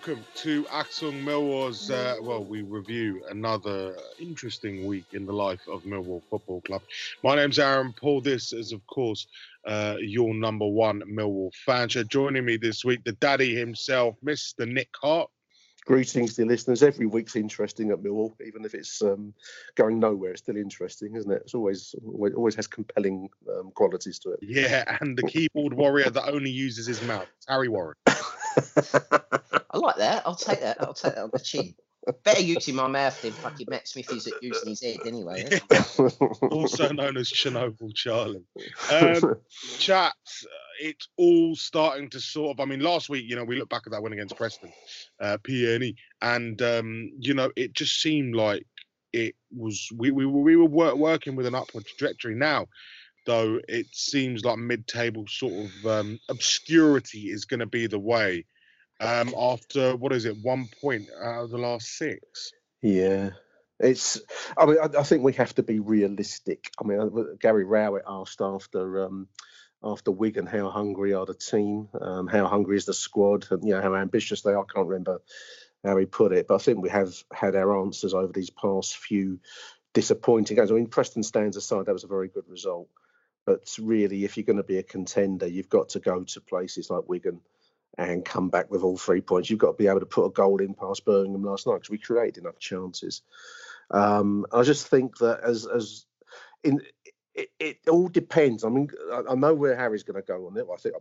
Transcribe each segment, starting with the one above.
welcome to Achtung Millwall's. Uh, well, we review another interesting week in the life of Millwall Football Club. My name's Aaron Paul. This is, of course, uh, your number one Millwall fan. So joining me this week, the daddy himself, Mr. Nick Hart. Greetings to listeners. Every week's interesting at Millwall, even if it's um, going nowhere. It's still interesting, isn't it? It's always always always has compelling um, qualities to it. Yeah, and the keyboard warrior that only uses his mouth, Harry Warren. I like that. I'll take that. I'll take that on the chin. Better using my mouth than fucking Matt Smithy's at using his head anyway. isn't also known as Chernobyl Charlie. Um, chat, uh, it's all starting to sort of. I mean, last week, you know, we look back at that win against Preston, uh, PNE, and um, you know, it just seemed like it was we we, were- we were wor- working with an upward trajectory. Now, though, it seems like mid-table sort of um, obscurity is going to be the way. Um, after what is it, one point out of the last six? Yeah, it's. I mean, I, I think we have to be realistic. I mean, uh, Gary Rowett asked after um, after Wigan how hungry are the team, um, how hungry is the squad, and you know how ambitious they are. I can't remember how he put it, but I think we have had our answers over these past few disappointing games. I mean, Preston stands aside; that was a very good result. But really, if you're going to be a contender, you've got to go to places like Wigan and come back with all three points. You've got to be able to put a goal in past Birmingham last night because we created enough chances. Um, I just think that as as in it, it all depends. I mean, I, I know where Harry's going to go on it. I think I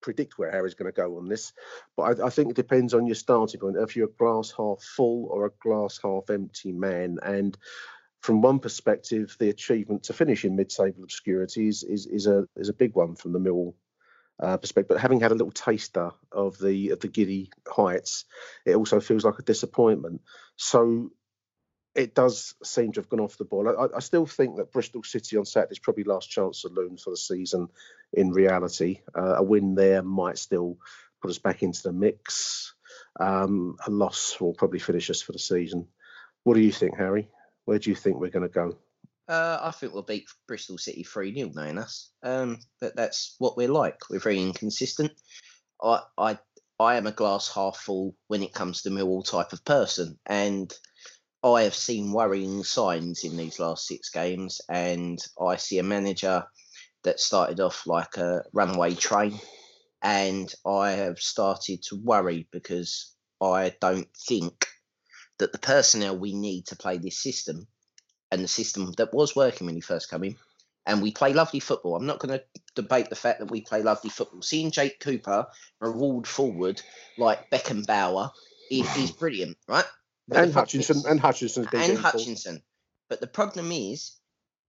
predict where Harry's going to go on this, but I, I think it depends on your starting point. If you're a glass half full or a glass half empty man, and from one perspective, the achievement to finish in mid-table obscurity is is, is a is a big one from the Mill uh, perspective. But having had a little taster of the of the giddy heights, it also feels like a disappointment. So it does seem to have gone off the ball. I, I still think that Bristol City on Saturday is probably last chance saloon for the season. In reality, uh, a win there might still put us back into the mix. Um, a loss will probably finish us for the season. What do you think, Harry? Where do you think we're going to go? Uh, I think we'll beat Bristol City 3 0, knowing us. Um, but that's what we're like. We're very inconsistent. I, I, I am a glass half full when it comes to Millwall type of person. And I have seen worrying signs in these last six games. And I see a manager that started off like a runaway train. And I have started to worry because I don't think that the personnel we need to play this system and the system that was working when he first came in. And we play lovely football. I'm not going to debate the fact that we play lovely football. Seeing Jake Cooper reward forward like Beckenbauer is, is brilliant, right? And Hutchinson and Hutchinson's been and. Hutchinson. But the problem is,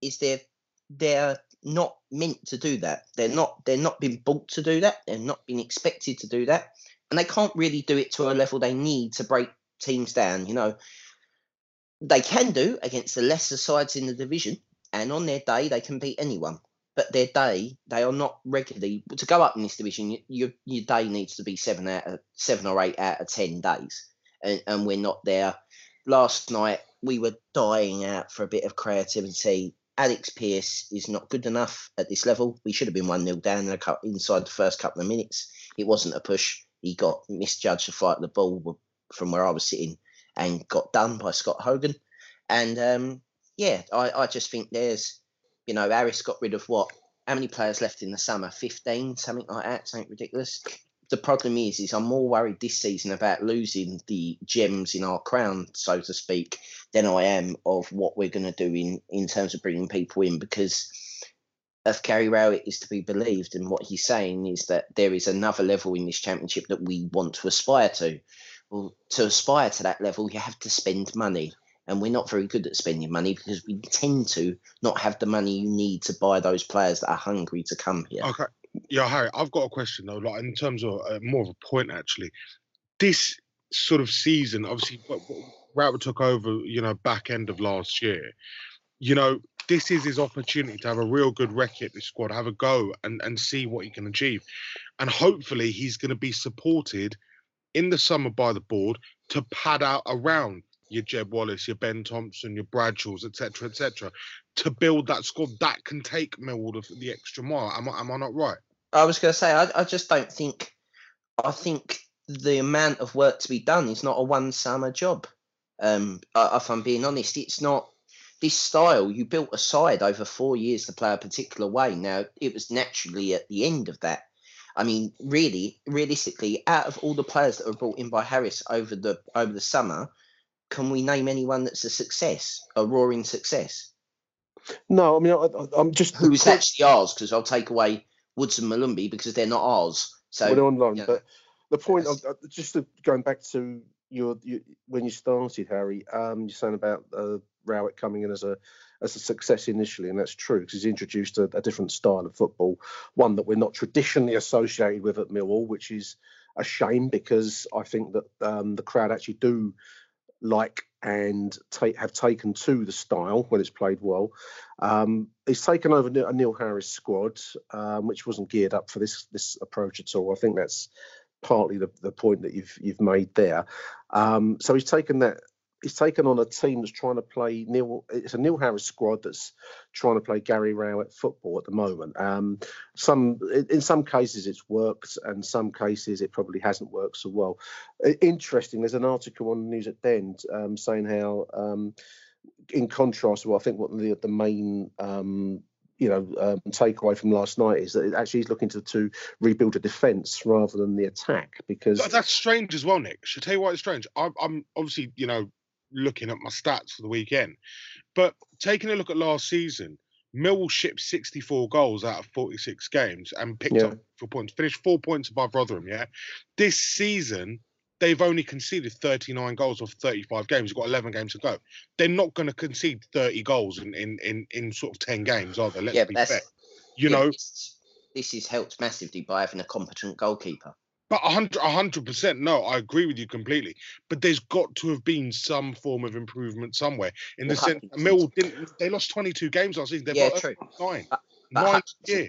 is they're they're not meant to do that. They're not they're not being bought to do that. They're not being expected to do that, and they can't really do it to a level they need to break teams down. You know, they can do against the lesser sides in the division, and on their day they can beat anyone. But their day, they are not regularly to go up in this division. Your your day needs to be seven out of seven or eight out of ten days, and, and we're not there. Last night we were dying out for a bit of creativity, Alex Pearce is not good enough at this level. We should have been 1 0 down in a, inside the first couple of minutes. It wasn't a push. He got misjudged the fight the ball from where I was sitting and got done by Scott Hogan. And um, yeah, I, I just think there's, you know, Harris got rid of what? How many players left in the summer? 15, something like that, something ridiculous. The problem is, is I'm more worried this season about losing the gems in our crown, so to speak, than I am of what we're going to do in, in terms of bringing people in because if Gary Rowett is to be believed, and what he's saying is that there is another level in this championship that we want to aspire to. Well, to aspire to that level, you have to spend money. And we're not very good at spending money because we tend to not have the money you need to buy those players that are hungry to come here. Okay. Yeah, Harry, I've got a question though, like in terms of uh, more of a point actually. This sort of season, obviously, Rowett took over, you know, back end of last year. You know, this is his opportunity to have a real good record this squad, have a go and, and see what he can achieve. And hopefully he's going to be supported in the summer by the board to pad out around your Jed Wallace, your Ben Thompson, your Bradshaws, etc., etc., to build that squad that can take Millwall the, the extra mile. Am I, am I not right? I was going to say, I, I just don't think, I think the amount of work to be done is not a one summer job. Um, if I'm being honest, it's not this style. You built a side over four years to play a particular way. Now, it was naturally at the end of that I mean, really, realistically, out of all the players that were brought in by Harris over the over the summer, can we name anyone that's a success, a roaring success? No, I mean, I, am just who's actually ours because I'll take away Woods and Molumby because they're not ours. So well, they're on loan. You know, but the point, of, just going back to your, your, when you started, Harry, um, you're saying about uh, Rowett coming in as a as a success initially, and that's true because he's introduced a, a, different style of football, one that we're not traditionally associated with at Millwall, which is a shame because I think that um, the crowd actually do like and take, have taken to the style when it's played well. Um, he's taken over a Neil Harris squad, um, which wasn't geared up for this this approach at all. I think that's partly the, the point that you've you've made there. Um, so he's taken that he's taken on a team that's trying to play Neil. It's a Neil Harris squad that's trying to play Gary Rowett football at the moment. Um, some in some cases it's worked, and some cases it probably hasn't worked so well. Interesting. There's an article on News at Den um, saying how, um, in contrast, well, I think what the the main um, you know, um, takeaway from last night is that it actually he's looking to, to rebuild a defence rather than the attack because that's strange as well, Nick. Should I tell you why it's strange? I'm, I'm obviously, you know, looking at my stats for the weekend. But taking a look at last season, Millwall shipped 64 goals out of 46 games and picked yeah. up four points, finished four points above Rotherham. Yeah. This season, they've only conceded 39 goals off 35 games. They've got 11 games to go. They're not going to concede 30 goals in, in, in, in sort of 10 games, are they? Let's yeah, be fair. You yeah, know, this, this is helped massively by having a competent goalkeeper. But a hundred percent, no, I agree with you completely. But there's got to have been some form of improvement somewhere. In the sense, Mill didn't. They lost 22 games last season. They've yeah, true. Nine, but, but nine yeah.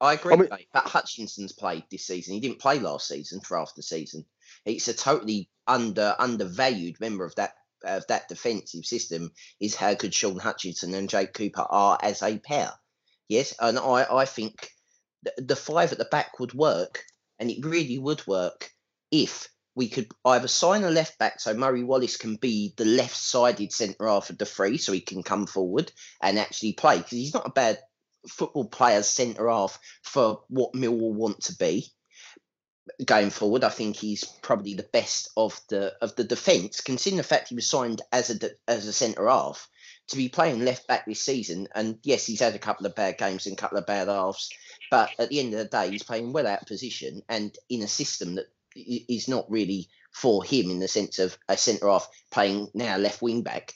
I agree, I mean, mate. But Hutchinson's played this season. He didn't play last season for half the season. It's a totally under undervalued member of that of that defensive system. Is how good Sean Hutchinson and Jake Cooper are as a pair. Yes, and I I think the, the five at the back would work and it really would work if we could either sign a left back so Murray Wallace can be the left sided centre half of the three so he can come forward and actually play because he's not a bad football player centre half for what Millwall want to be going forward. I think he's probably the best of the of the defence, considering the fact he was signed as a as a centre half to be playing left back this season. And yes, he's had a couple of bad games and a couple of bad halves, but at the end of the day, he's playing well out of position and in a system that is not really for him in the sense of a centre half playing now left wing back.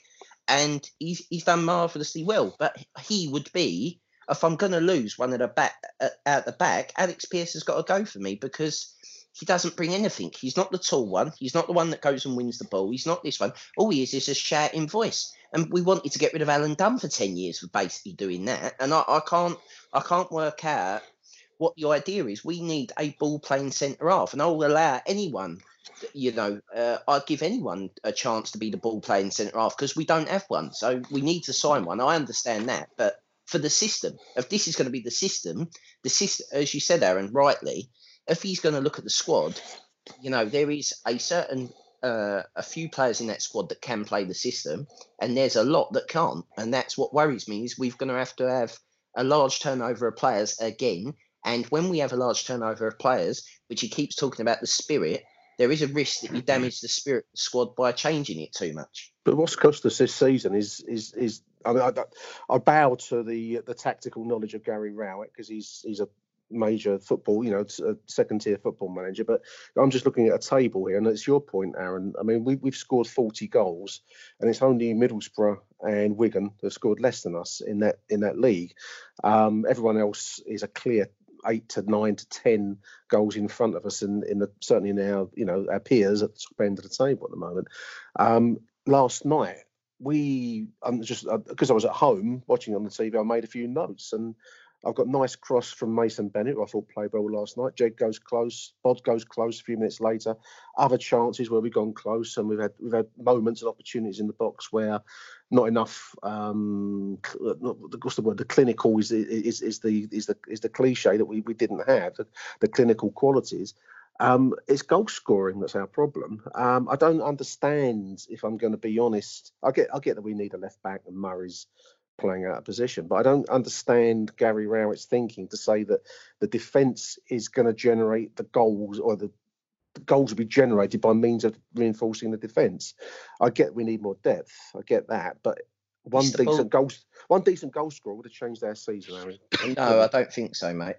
And he's, he's done marvellously well. But he would be, if I'm going to lose one at the back uh, the back, Alex Pearce has got to go for me because he doesn't bring anything. He's not the tall one. He's not the one that goes and wins the ball. He's not this one. All he is is a shouting voice. And we wanted to get rid of Alan Dunn for ten years for basically doing that. And I, I can't I can't work out what the idea is. We need a ball playing centre half, and I'll allow anyone. You know, uh, I'd give anyone a chance to be the ball playing centre half because we don't have one. So we need to sign one. I understand that, but for the system. If this is going to be the system, the system, as you said, Aaron, rightly, if he's going to look at the squad, you know, there is a certain uh, a few players in that squad that can play the system, and there's a lot that can't. And that's what worries me is we're going to have to have a large turnover of players again. And when we have a large turnover of players, which he keeps talking about the spirit, there is a risk that you damage the spirit of the squad by changing it too much. But what's cost us this season is is is I mean I, I bow to the the tactical knowledge of Gary Rowett because he's he's a major football, you know, a second tier football manager. But I'm just looking at a table here, and it's your point, Aaron. I mean, we, we've scored 40 goals, and it's only Middlesbrough and Wigan that have scored less than us in that in that league. Um, everyone else is a clear eight to nine to ten goals in front of us, and in, in the certainly in our you know our peers at the top end of the table at the moment. Um, last night we I'm just because uh, I was at home watching on the TV, I made a few notes and I've got nice cross from Mason Bennett, who I thought played well last night. Jed goes close, Bod goes close a few minutes later. Other chances where we've gone close, and we've had we've had moments and opportunities in the box where not enough. Um, what's the word? The clinical is is is the is the is the cliche that we, we didn't have the, the clinical qualities. Um, it's goal scoring that's our problem. Um, I don't understand, if I'm going to be honest. I get I get that we need a left back and Murray's playing out of position. But I don't understand Gary Rowett's thinking to say that the defence is going to generate the goals or the, the, goals will be generated by means of reinforcing the defence. I get we need more depth. I get that, but one decent goal, one decent goal score would have changed their season. Harry. No, I don't think so, mate.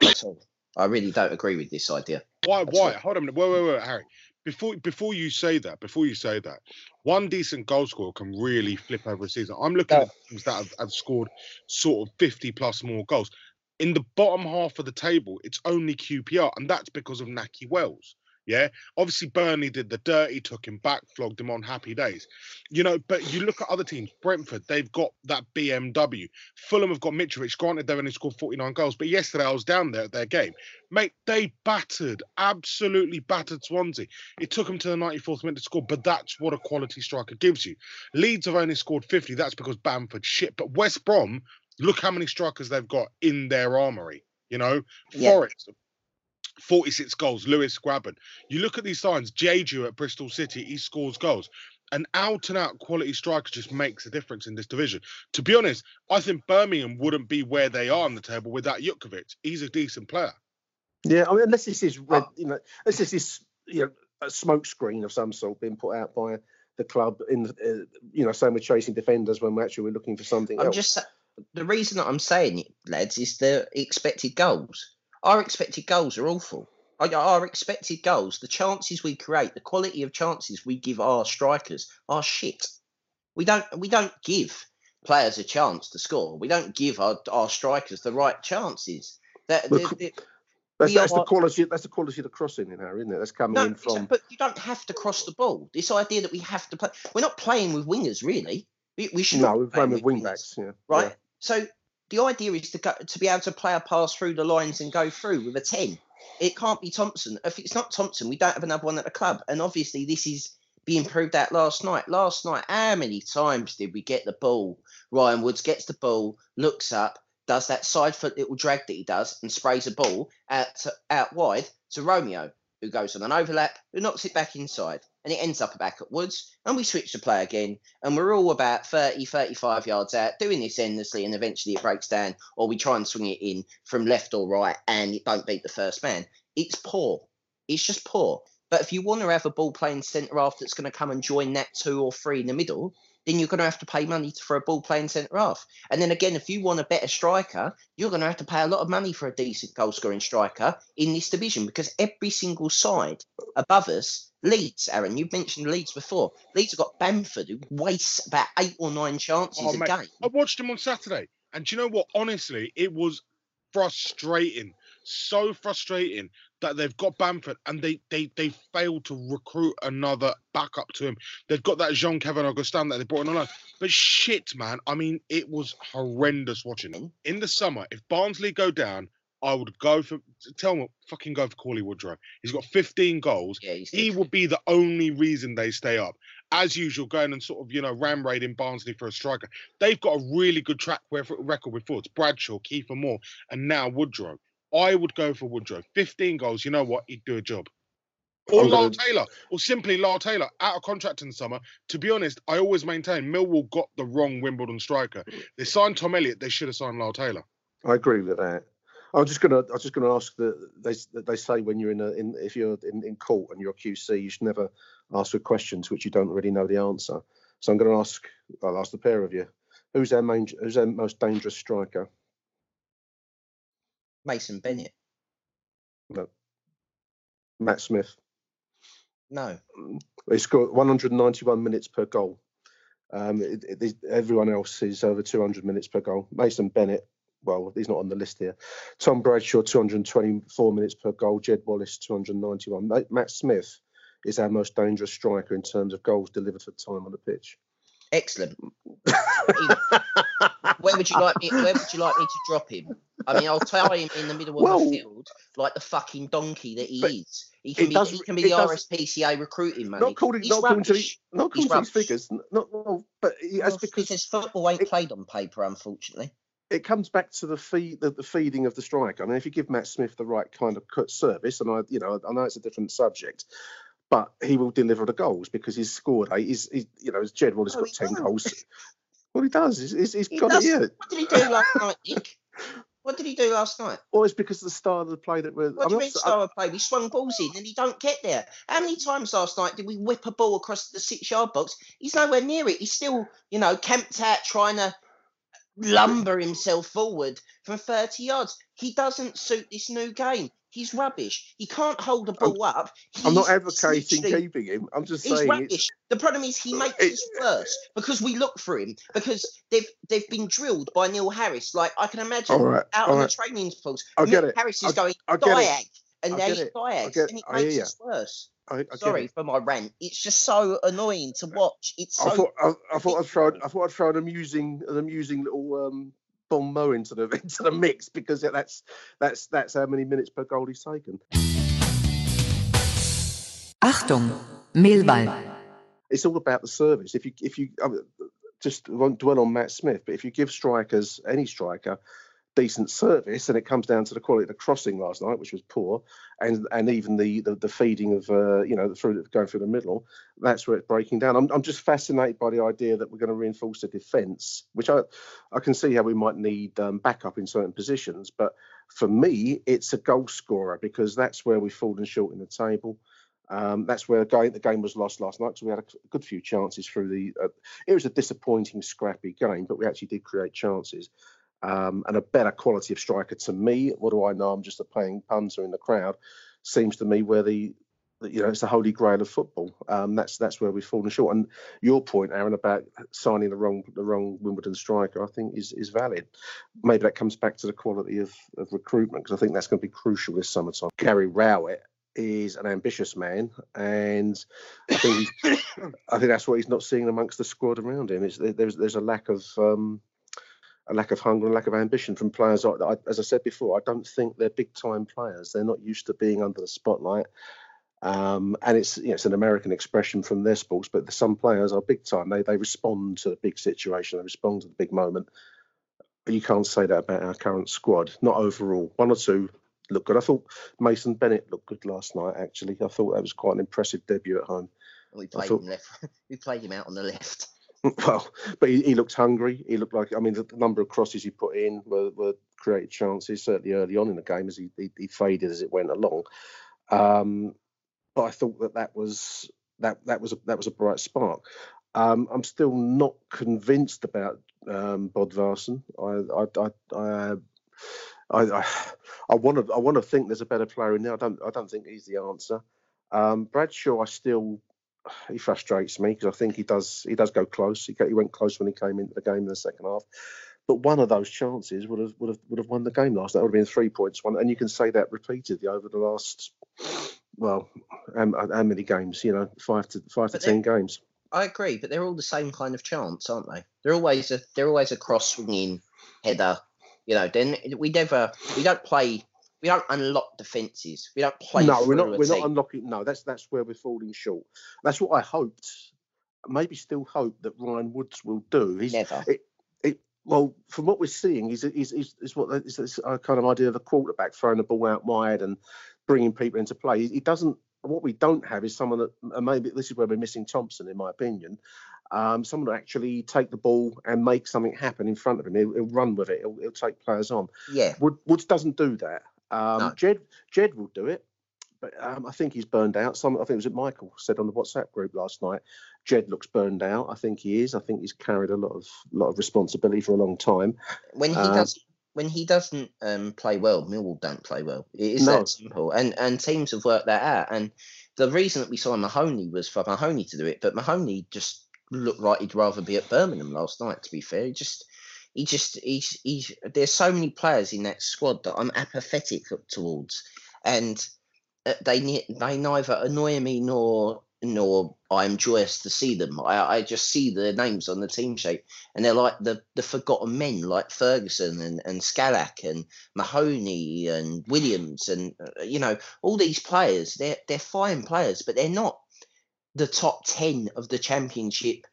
That's all. I really don't agree with this idea. Why? That's why? All. Hold on a minute. Wait, wait, wait, Harry before before you say that, before you say that, one decent goal score can really flip over a season. I'm looking at teams that have, have, scored sort of 50 plus more goals. In the bottom half of the table, it's only QPR, and that's because of Nahki Wells. Yeah, obviously Burnley did the dirty, took him back, flogged him on happy days. You know, but you look at other teams. Brentford, they've got that BMW. Fulham have got Mitrovic. Granted, they've only scored 49 goals, but yesterday I was down there at their game. Mate, they battered, absolutely battered Swansea. It took them to the 94th minute to score, but that's what a quality striker gives you. Leeds have only scored 50. That's because Bamford shit. But West Brom, look how many strikers they've got in their armory. You know, yeah. Forest, 46 goals, Lewis Grabban. You look at these signs, Jeju at Bristol City, he scores goals. An out and out quality striker just makes a difference in this division. To be honest, I think Birmingham wouldn't be where they are on the table without Jutkiewicz. He's a decent player. Yeah, I mean, unless this is red, you know, unless this is you know a smoke screen of some sort being put out by the club in, uh, you know, same we're chasing defenders when we're actually looking for something. I'm else. just the reason that I'm saying it, lads, is the expected goals. Our expected goals are awful. Our expected goals, the chances we create, the quality of chances we give our strikers are shit. We don't we don't give players a chance to score. We don't give our, our strikers the right chances. That that's, that's are, the quality. That's the quality of the crossing in there, isn't it? That's coming no, in from. But you don't have to cross the ball. This idea that we have to play. We're not playing with wingers, really. We, we should. No, we're playing with wing backs. Yeah. Right. Yeah. So the idea is to go, to be able to play a pass through the lines and go through with a 10. It can't be Thompson. If it's not Thompson, we don't have another one at the club. And obviously, this is being proved out last night. Last night, how many times did we get the ball? Ryan Woods gets the ball, looks up, does that side foot little drag that he does, and sprays a ball out, to, out wide to Romeo, who goes on an overlap, who knocks it back inside and it ends up back at Woods, and we switch to play again, and we're all about 30, 35 yards out, doing this endlessly, and eventually it breaks down, or we try and swing it in from left or right, and it don't beat the first man. It's poor. It's just poor. But if you want to have a ball playing centre half that's going to come and join that two or three in the middle, then you're going to have to pay money for a ball playing centre half. And then again, if you want a better striker, you're going to have to pay a lot of money for a decent goal scoring striker in this division because every single side above us, Leeds, Aaron, you've mentioned Leeds before. Leeds have got Bamford who wastes about eight or nine chances oh, a mate, game. I watched him on Saturday, and do you know what? Honestly, it was frustrating. So frustrating that they've got Bamford and they they they failed to recruit another backup to him. They've got that Jean Kevin Augustin that they brought in on But shit, man. I mean, it was horrendous watching him. In the summer, if Barnsley go down, I would go for tell me fucking go for Cauley Woodrow. He's got 15 goals. Yeah, he would be the only reason they stay up. as usual, going and sort of, you know, ram raiding Barnsley for a striker. They've got a really good track record with forwards Bradshaw, Kiefer Moore, and now Woodrow. I would go for Woodrow. 15 goals, you know what? He'd do a job. Or Lyle Taylor, or simply Lyle Taylor, out of contract in the summer. To be honest, I always maintain Millwall got the wrong Wimbledon striker. They signed Tom Elliott, they should have signed Lyle Taylor. I agree with that. I'm just gonna. I was just gonna ask that they they say when you're in a in if you're in, in court and you're a QC, you should never ask for questions which you don't really know the answer. So I'm going to ask. I'll ask the pair of you. Who's their main? Who's our most dangerous striker? Mason Bennett. No. Matt Smith. No. He scored 191 minutes per goal. Um, it, it, everyone else is over 200 minutes per goal. Mason Bennett, well, he's not on the list here. Tom Bradshaw, 224 minutes per goal. Jed Wallace, 291. Matt Smith is our most dangerous striker in terms of goals delivered for time on the pitch. Excellent. where would you like me? Where would you like me to drop him? I mean, I'll tie him in the middle of well, the field like the fucking donkey that he is. He can be. Does, he can be the does, RSPCA recruiting man. Not according, not according to not according to these figures. Not well, but well, because, because football ain't it, played on paper, unfortunately. It comes back to the feed, the, the feeding of the striker. I mean, if you give Matt Smith the right kind of cut service, and I, you know, I know it's a different subject, but he will deliver the goals because he's scored eight. He's, he's you know, as Jed Wallace oh, got ten goals. Well, he does. He's, he's, he's he got does. it here. What did he do last night, Nick? What did he do last night? Well, it's because of the style of the play that we're. What I do you mean style of play? We swung balls in and he don't get there. How many times last night did we whip a ball across the six-yard box? He's nowhere near it. He's still, you know, camped out trying to lumber himself forward from 30 yards. He doesn't suit this new game. He's rubbish. He can't hold a ball up. He's I'm not advocating keeping him. I'm just he's saying rubbish. The problem is he makes it, worse because we look for him because they've they've been drilled by Neil Harris. Like I can imagine right, out on right. the training fields, I get Neil. Harris is I, going diag, and now he's diag, and it makes it worse. I, I Sorry for my rant. It's just so annoying to watch. It's so I thought I, I thought I'd throw I thought I'd throw an amusing an amusing little um, Bon Mo into the into the mix because that's that's that's how many minutes per goal he's taken. Achtung, Millwall. It's all about the service. If you if you I mean, just won't dwell on Matt Smith, but if you give strikers any striker decent service, and it comes down to the quality of the crossing last night, which was poor, and and even the the, the feeding of uh, you know through going through the middle. That's where it's breaking down. I'm I'm just fascinated by the idea that we're going to reinforce the defence, which I I can see how we might need um, backup in certain positions, but for me, it's a goal scorer because that's where we've fallen short in the table. Um, that's where the game, the game was lost last night. So we had a good few chances through the. Uh, it was a disappointing, scrappy game, but we actually did create chances um, and a better quality of striker to me. What do I know? I'm just a playing punter in the crowd. Seems to me where the you know it's the holy grail of football. Um, that's that's where we've fallen short. And your point, Aaron, about signing the wrong the wrong Wimbledon striker, I think is is valid. Maybe that comes back to the quality of, of recruitment because I think that's going to be crucial this summertime. Gary Rowett is an ambitious man, and I think I think that's what he's not seeing amongst the squad around him. It's, there's there's a lack of um, a lack of hunger and lack of ambition from players. That, I, as I said before, I don't think they're big time players. They're not used to being under the spotlight. Um, and it's you know, it's an American expression from their sports, but some players are big time. They they respond to the big situation. They respond to the big moment. You can't say that about our current squad. Not overall. One or two look good. I thought Mason Bennett looked good last night. Actually, I thought that was quite an impressive debut at home. We played thought, him left. we played him out on the left. Well, but he, he, looked hungry. He looked like I mean the, the, number of crosses he put in were, were created chances certainly early on in the game as he, he, he faded as it went along. Um, but I thought that that was that that was a, that was a bright spark. Um, I'm still not convinced about um, Bodvarsson. I I I, I, want to I want to think there's a better player in there. I don't I don't think he's the answer. Um, Bradshaw, I still he frustrates me because I think he does he does go close. He, he went close when he came into the game in the second half. But one of those chances would have would have would have won the game last. That would have been three points. One, and you can say that repeatedly over the last well, how, how many games? You know, five to five but to ten games. I agree, but they're all the same kind of chance, aren't they? They're always a they're always a cross swinging header. You know, then we never we don't play we don't unlock defences. We don't play. No, we're not. We're team. not unlocking. No, that's that's where we're falling short. That's what I hoped maybe still hope that Ryan Woods will do. He's, Never. It, it, well, from what we're seeing, is is, is, is what is this kind of idea of a quarterback throwing the ball out wide and bringing people into play. He doesn't. What we don't have is someone that maybe this is where we're missing Thompson, in my opinion. Um, someone to actually take the ball and make something happen in front of him. He'll, he'll run with it. He'll, he'll, take players on. Yeah. Woods doesn't do that. Um, No. Jed Jed will do it, but um, I think he's burned out. Some I think it was Michael said on the WhatsApp group last night. Jed looks burned out. I think he is. I think he's carried a lot of lot of responsibility for a long time. when he Uh, does when he doesn't um, play well, Millwall don't play well. It is No. that simple, and and teams have worked that out. And the reason that we saw Mahoney was for Mahoney to do it, but Mahoney just looked like he'd rather be at Birmingham last night. To be fair, he just he just he's he's there's so many players in that squad that I'm apathetic towards, and uh, they they neither annoy me nor nor I'm joyous to see them. I, I just see their names on the team sheet and they're like the, the forgotten men like Ferguson and, and Skalak and Mahoney and Williams and uh, you know all these players they're they're fine players but they're not the top 10 of the championship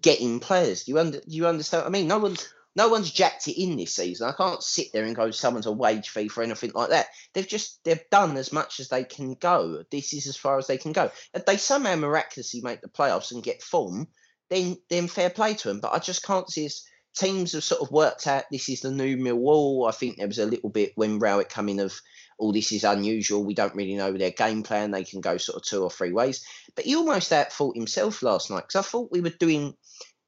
getting players. Do you under do you understand I mean? No one's no one's jacked it in this season I can't sit there and go someone's a wage fee for anything like that they've just they've done as much as they can go this is as far as they can go if they somehow miraculously make the playoffs and get form then then fair play to them. But I just can't see us. Teams have sort of worked out this is the new Millwall. I think there was a little bit when Rowett come in of, oh, this is unusual. We don't really know their game plan. They can go sort of two or three ways. But he almost outthought himself last night because I thought we were doing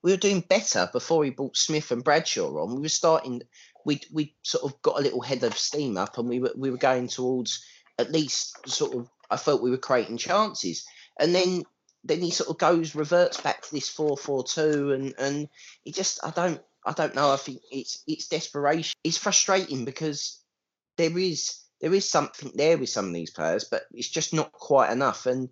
we were doing better before he brought Smith and Bradshaw on. We were starting. We we sort of got a little head of steam up, and we were we were going towards at least sort of. I felt we were creating chances, and then then he sort of goes reverts back to this four four two, and and he just I don't I don't know. I think it's it's desperation. It's frustrating because there is there is something there with some of these players, but it's just not quite enough. And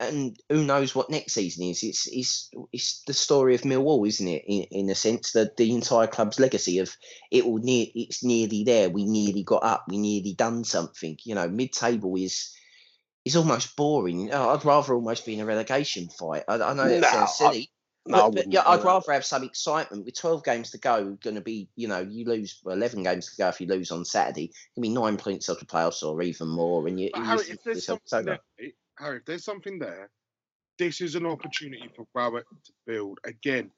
and who knows what next season is? It's it's it's the story of Millwall, isn't it? In, in a sense, that the entire club's legacy of it will near it's nearly there. We nearly got up. We nearly done something. You know, mid table is is almost boring. Oh, I'd rather almost be in a relegation fight. I, I know that No, sounds I- silly. No, I but, but wouldn't, yeah, I'd rather have some excitement. With 12 games to go, going to be, you know, you lose well, 11 games to go if you lose on Saturday. It can be nine points out of playoffs or even more. And you, But you Harry, if there's something it's over. there, Harry, if there's something there, this is an opportunity for Rowett to build again.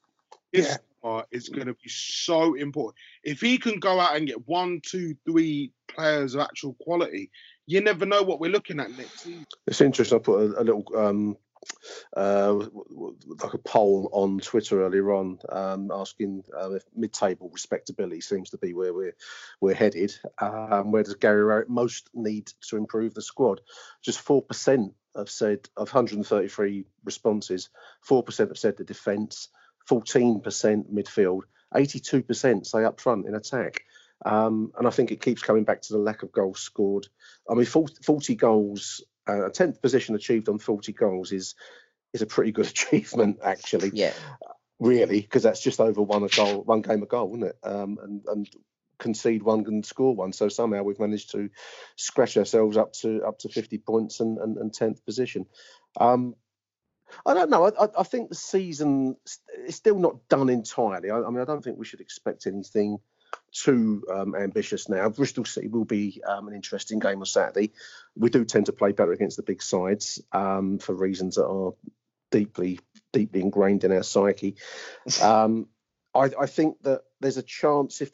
This Yeah. part is going to be so important. If he can go out and get one, two, three players of actual quality, you never know what we're looking at next season. It's interesting. I put a, a little um, uh, like a poll on Twitter earlier on, um, asking uh, if mid-table respectability seems to be where we're we're headed. Um, where does Gary Rowett most need to improve the squad? Just four percent have said of 133 responses, four percent have said the defence, 14 percent midfield, 82 percent say up front in attack. Um, and I think it keeps coming back to the lack of goals scored. I mean, 40, 40 goals, uh, a tenth position achieved on 40 goals is is a pretty good achievement, actually. Yeah. Really, because that's just over one a goal, one game a goal, isn't it? Um, and and concede one and score one. So somehow we've managed to scratch ourselves up to up to 50 points and and, and 10th position. Um, I don't know. I, I, think the season is still not done entirely. I, I mean, I don't think we should expect anything too um, ambitious now. Bristol City will be um, an interesting game on Saturday. We do tend to play better against the big sides um, for reasons that are deeply, deeply ingrained in our psyche. Um, I, I think that there's a chance if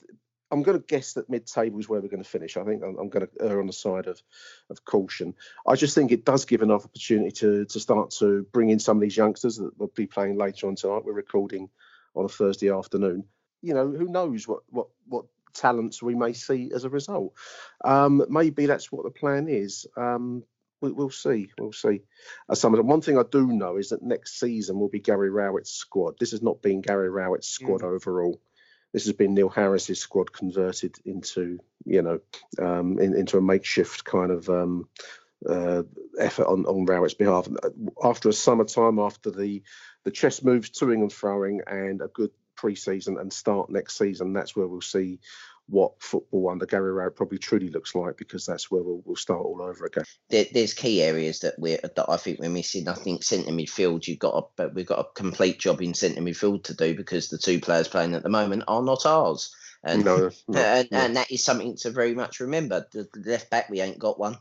I'm going to guess that mid-table is where we're going to finish. I think I'm, I'm going to err on the side of of caution. I just think it does give enough opportunity to to start to bring in some of these youngsters that will be playing later on tonight. We're recording on a Thursday afternoon. You know, who knows what what what talents we may see as a result. Um, maybe that's what the plan is. Um, we, we'll see. We'll see. Uh, some of them. One thing I do know is that next season will be Gary Rowett's squad. This has not been Gary Rowett's squad overall. This has been Neil Harris's squad converted into, you know, um, in, into a makeshift kind of um, uh, effort on, on Rowett's behalf. After a summertime, after the the chess moves, toing and throwing, and a good pre-season and start next season, that's where we'll see what football under Gary Rowett probably truly looks like because that's where we'll, we'll start all over again. There, there's key areas that we that I think we're missing. I think centre midfield, you've got a, but we've got a complete job in centre midfield to do because the two players playing at the moment are not ours. And, No, no, and, no. and that is something to very much remember. The left back, we ain't got one.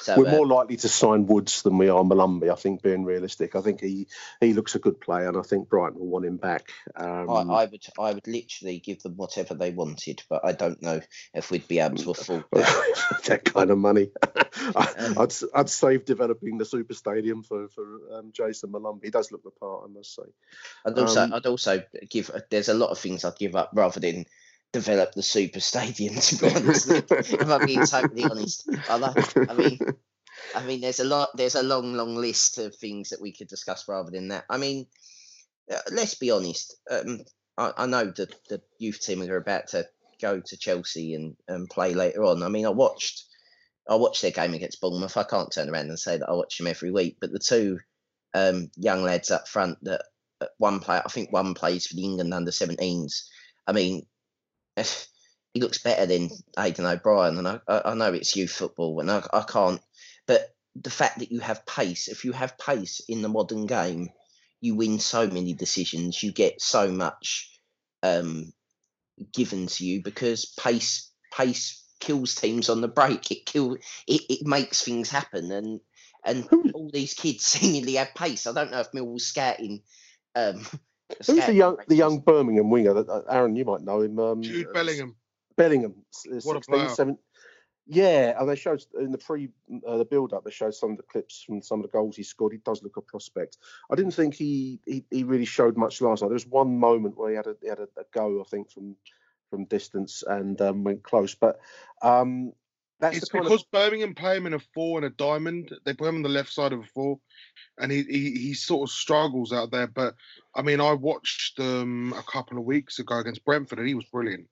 So We're uh, more likely to sign Woods than we are Molumby, I think, being realistic. I think he, he looks a good player, and I think Brighton will want him back. Um, I, I would I would literally give them whatever they wanted, but I don't know if we'd be able to afford that. that kind of money. I, Um, I'd, I'd save developing the super stadium for, for um, Jayson Molumby. He does look the part, I must say. I'd also Um, I'd also give there's a lot of things I'd give up rather than develop the super stadium to be honest. if I'm being totally honest. I I mean I mean there's a lot there's a long, long list of things that we could discuss rather than that. I mean uh, let's be honest. Um, I, I know that the youth team are about to go to Chelsea and, and play later on. I mean I watched I watched their game against Bournemouth. I can't turn around and say that I watch them every week, but the two um, young lads up front that uh, one player, I think one plays for the England under 17s. I mean, he looks better than Aiden O'Brien, and I, I know it's youth football, and I, I can't. But the fact that you have pace, if you have pace in the modern game, you win so many decisions. You get so much um, given to you because pace pace kills teams on the break. It kill it, it makes things happen, and and all these kids seemingly have pace. I don't know if Millwall's scouting. Um, Who's the scouting young the young Birmingham winger? That uh, Aaron, you might know him. Um, Jude uh, Bellingham. Bellingham. uh, What a 16, player. 17 Yeah, and they showed in the pre uh, the build up. They showed some of the clips from some of the goals he scored. He does look a prospect. I didn't think he he, he really showed much last night. There was one moment where he had a he had a, a go, I think, from from distance and um, went close. But um, that's It's because of Birmingham play him in a four and a diamond. They put him on the left side of a four, and he, he he sort of struggles out there. But I mean, I watched them a couple of weeks ago against Brentford, and he was brilliant.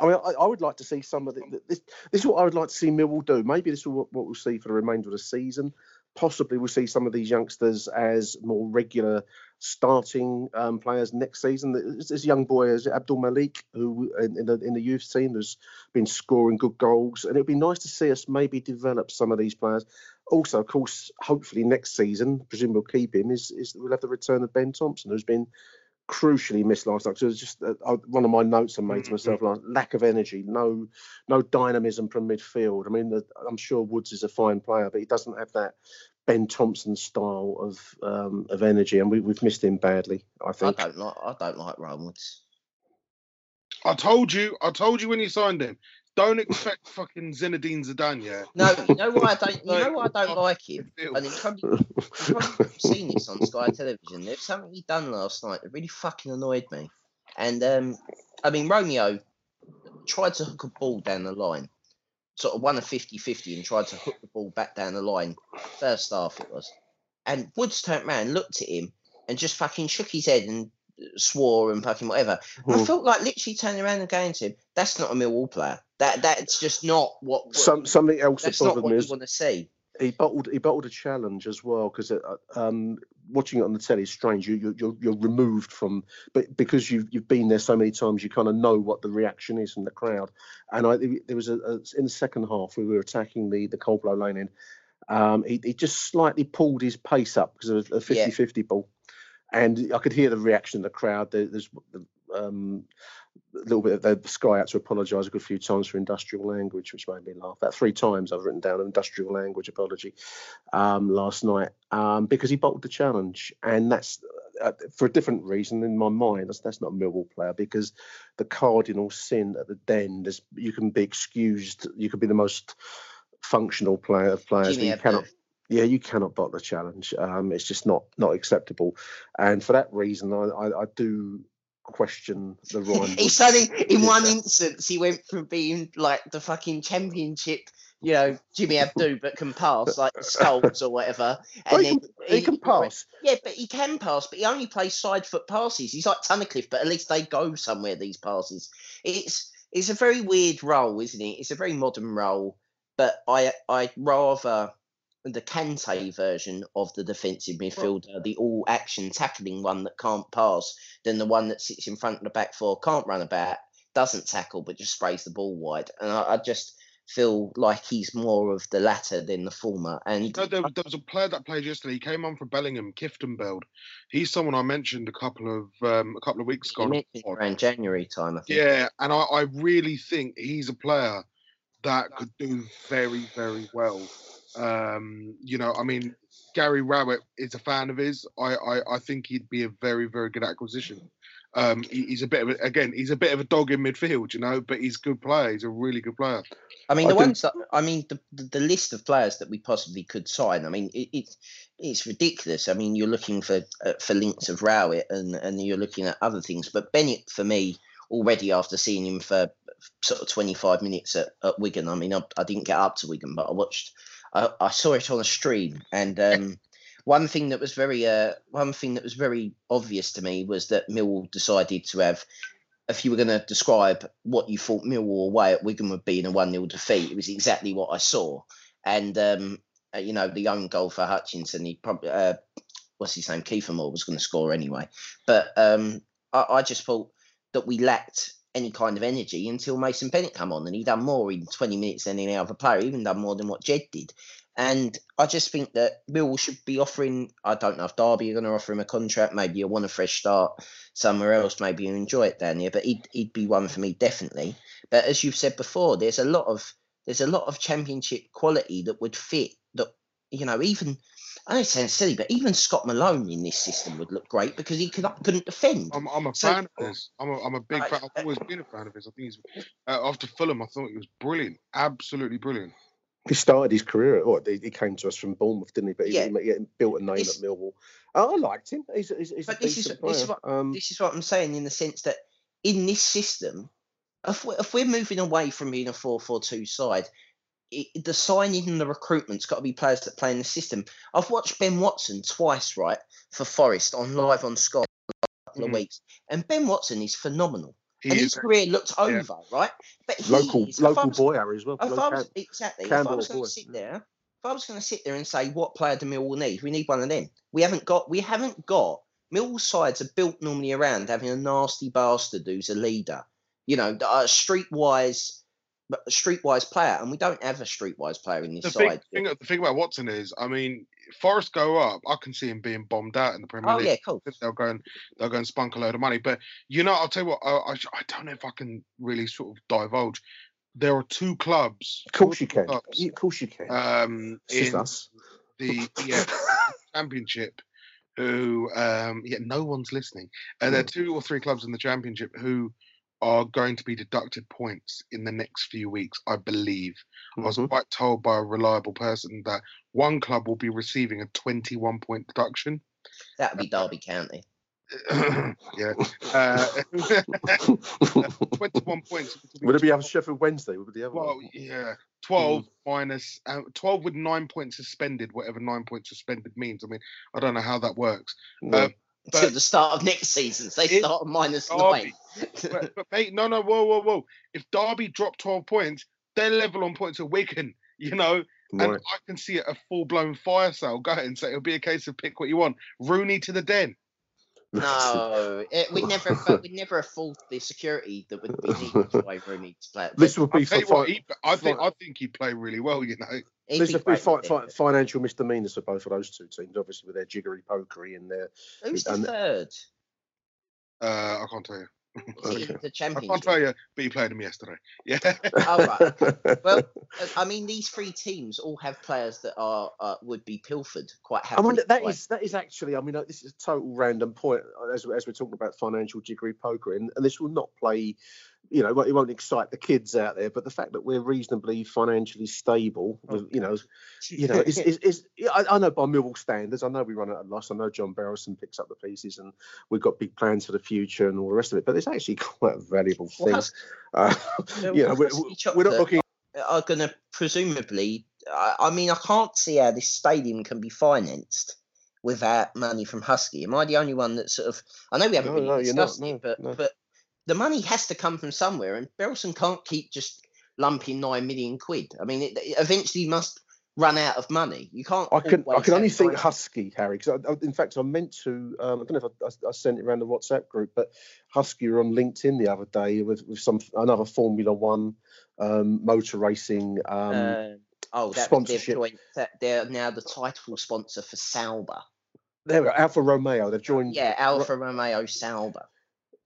I mean, I, I would like to see some of the, th- this. This is what I would like to see Millwall do. Maybe this is what, what we'll see for the remainder of the season. Possibly we'll see some of these youngsters as more regular starting um, players next season. There's this young boy, is Abdul Malik, who in, the in the youth team has been scoring good goals, and it'd be nice to see us maybe develop some of these players. Also, of course, hopefully next season, presumably we'll keep him. Is, is we'll have the return of Ben Thompson, who's been crucially missed last night. So it was just uh, one of my notes I made to myself: like, lack of energy, no, no dynamism from midfield. I mean, the, I'm sure Woods is a fine player, but he doesn't have that Ben Thompson style of um, of energy, and we, we've missed him badly. I think. I don't like I don't like Ryan Woods. I told you, I told you when you signed him. Don't expect fucking Zinedine Zidane, yeah. No, you know why I don't. You know why I don't like him. midfield. And it's probably, you've probably seen this on Sky Television. There's something he done last night that really fucking annoyed me. And um, I mean, Romeo tried to hook a ball down the line, sort of won a 50-50 and tried to hook the ball back down the line. First half it was, and Woods turned around, looked at him, and just fucking shook his head and swore and fucking whatever. And I Hmm. felt like literally turning around and going to him, "That's not a Millwall player. That that's just not what. what Some something else that that's not what me you is want to see." he bottled he bottled a challenge as well because um, watching it on the telly is strange. You you you're, you're removed from, but because you've you've been there so many times, you kind of know what the reaction is from the crowd. And I there was a, a in the second half we were attacking the the Cold Blow Lane in. Um, he, he just slightly pulled his pace up because of a 50 Yeah. 50 ball. And I could hear the reaction of the crowd. There, there's um, a little bit of the Sky had to apologise a good few times for industrial language, which made me laugh. About three times I've written down an industrial language apology um, last night um, because he bottled the challenge, and that's uh, for a different reason in my mind. That's, that's not a Millwall player because the cardinal sin at the den. is you can be excused. You can be the most functional player of players, Jimmy but you cannot. Yeah, you cannot bottle the challenge. Um, it's just not not acceptable, and for that reason, I, I, I do question the Ryan. He suddenly, in one instance, he went from being like the fucking championship, you know, Jimmy Abdou, but can pass like the skulls or whatever. And he, then can, he can pass. Yeah, but he can pass, but he only plays side foot passes. He's like Tunnicliffe, but at least they go somewhere. These passes. It's it's a very weird role, isn't it? It's a very modern role, but I I rather the Kante version of the defensive midfielder, the all action tackling one that can't pass, than the one that sits in front of the back four, can't run about, doesn't tackle but just sprays the ball wide. And I, I just feel like he's more of the latter than the former. And You know, there, there was a player that played yesterday. He came on for Bellingham, Kieftenbeld. He's someone I mentioned a couple of um, a couple of weeks ago. on the mentioned pod. around January time, I think. Yeah, and I, I really think he's a player that could do very, very well. Um, you know, I mean, Gary Rowett is a fan of his. I, I, I think he'd be a very, very good acquisition. Um, he- he's a bit of a, again, he's a bit of a dog in midfield, you know, but he's a good player. He's a really good player. I mean, I the think- ones that I mean, the, the the list of players that we possibly could sign. I mean, it, it's it's ridiculous. I mean, you're looking for uh, for links of Rowett and and you're looking at other things. But Bennett, for me, already after seeing him for sort of 25 minutes at, at Wigan. I mean, I, I didn't get up to Wigan, but I watched. I, I saw it on a stream, and um, one thing that was very uh, one thing that was very obvious to me was that Millwall decided to have if you were going to describe what you thought Millwall away at Wigan would be in a 1 0 defeat, it was exactly what I saw. And, um, uh, you know, the young goal for Hutchinson, he probably, uh, what's his name? Kieffer Moore was going to score anyway. But um, I, I just thought that we lacked any kind of energy until Mason Bennett come on and he done more in 20 minutes than any other player, even done more than what Jed did. And I just think that Millwall should be offering, I don't know if Derby are going to offer him a contract, maybe you want a fresh start somewhere else, maybe you enjoy it down here, but he'd, he'd be one for me definitely. But as you've said before, there's a lot of there's a lot of championship quality that would fit that you know, even I know it sounds silly, but even Scott Malone in this system would look great because he could, couldn't defend. I'm, I'm a So- fan of his. I'm a, I'm a big Right, fan. I've uh, always been a fan of his. I think he's uh, after Fulham. I thought he was brilliant, absolutely brilliant. He started his career at what? He, he came to us from Bournemouth, didn't he? But he, Yeah. he, he built a name This- at Millwall. Oh, I liked him. He's, he's, he's a But this is- decent this is what- um, this is what I'm saying in the sense that in this system, if we're, if we're moving away from being a 4 4 2 side, it, the signing and the recruitment's got to be players that play in the system. I've watched Ben Watson twice, right, for Forest on live on Sky couple Mhm. of weeks, and Ben Watson is phenomenal. He and is. his career looked yeah. over, right? But local is, local was- boy Harry as well. if I was, exactly, if I was going to sit there, if I was going to sit there and say what player do Millwall need, we need one of them. We haven't got, we haven't got. Millwall sides are built normally around having a nasty bastard who's a leader, you know, a streetwise, a streetwise player, and we don't have a streetwise player in this the thing, side. thing, the thing about Watson is, I mean, Forest go up. I can see him being bombed out in the Premier oh League. yeah, cool. They'll go and they'll go and spunk a load of money. But you know, I'll tell you what. I, I, I don't know if I can really sort of divulge. There are two clubs. Of course you can. clubs, Yeah, Of course you can. Um, it's in us. the EFL Championship, who um, yeah, no one's listening. And there are two or three clubs in the Championship who are going to be deducted points in the next few weeks, I believe. I was Mhm. quite told by a reliable person that one club will be receiving a 21 point deduction. That would be Derby County. yeah. Uh, 21 points. Would it be other Sheffield Wednesday? Would it be the other Well, one? yeah, 12 minus uh, 12 with nine points suspended, whatever nine points suspended means. I mean, I don't know how that works. No. um, Until the start of next season, so they start on minus Derby. nine. But, but mate, no, no, whoa, whoa, whoa. If Derby drop 12 points, they're level on points with Wigan, you know, and I can see it a full blown fire sale going. So it'll be a case of pick what you want. Rooney to the den. No, it, we never, but we never afford the security that would be needed for Wayne Rooney to play. This would I'll be tell for you what, he, I think fi- I think he'd play really well, you know. He'd this be would great fi- fi- financial misdemeanors for both of those two teams, obviously with their jiggery pokery and their. Who's the third? Uh, I can't tell you. Is he Okay. the I champion? can't tell you, but he played him yesterday. Yeah. Oh, right. Well, Uh, I mean, these three teams all have players that are uh, would be pilfered quite I happily. mean, that by- is that is actually. I mean, uh, this is a total random point uh, as, as we're talking about financial jiggery pokery, and, and this will not play. You know, it won't- excite the kids out there, but the fact that we're reasonably financially stable, with, you know, you know, is, is, is I, I know by Millwall standards, I know we run at a loss. I know John Berylson picks up the pieces, and we've got big plans for the future and all the rest of it. But it's actually quite a valuable thing. Uh, well, you know, we're, we're not looking. are going to presumably. I, I mean, I can't see how this stadium can be financed without money from Huski. Am I the only one that sort of? I know we haven't No, really no, not, no, it, but no. but the money has to come from somewhere, and Berylson can't keep just lumping nine million quid. I mean, it, it eventually must run out of money. You can't. I can I can only think Huski, Harry. Because in fact, I meant to. Um, I don't know if I, I, I sent it around the WhatsApp group, but Huski were on LinkedIn the other day with, with some another Formula One um, motor racing. Um, Uh, oh, that was their sponsorship. joint. That they're now the title sponsor for Sauber. there we go, Alfa Romeo. They've joined. Yeah, Alfa Romeo Sauber.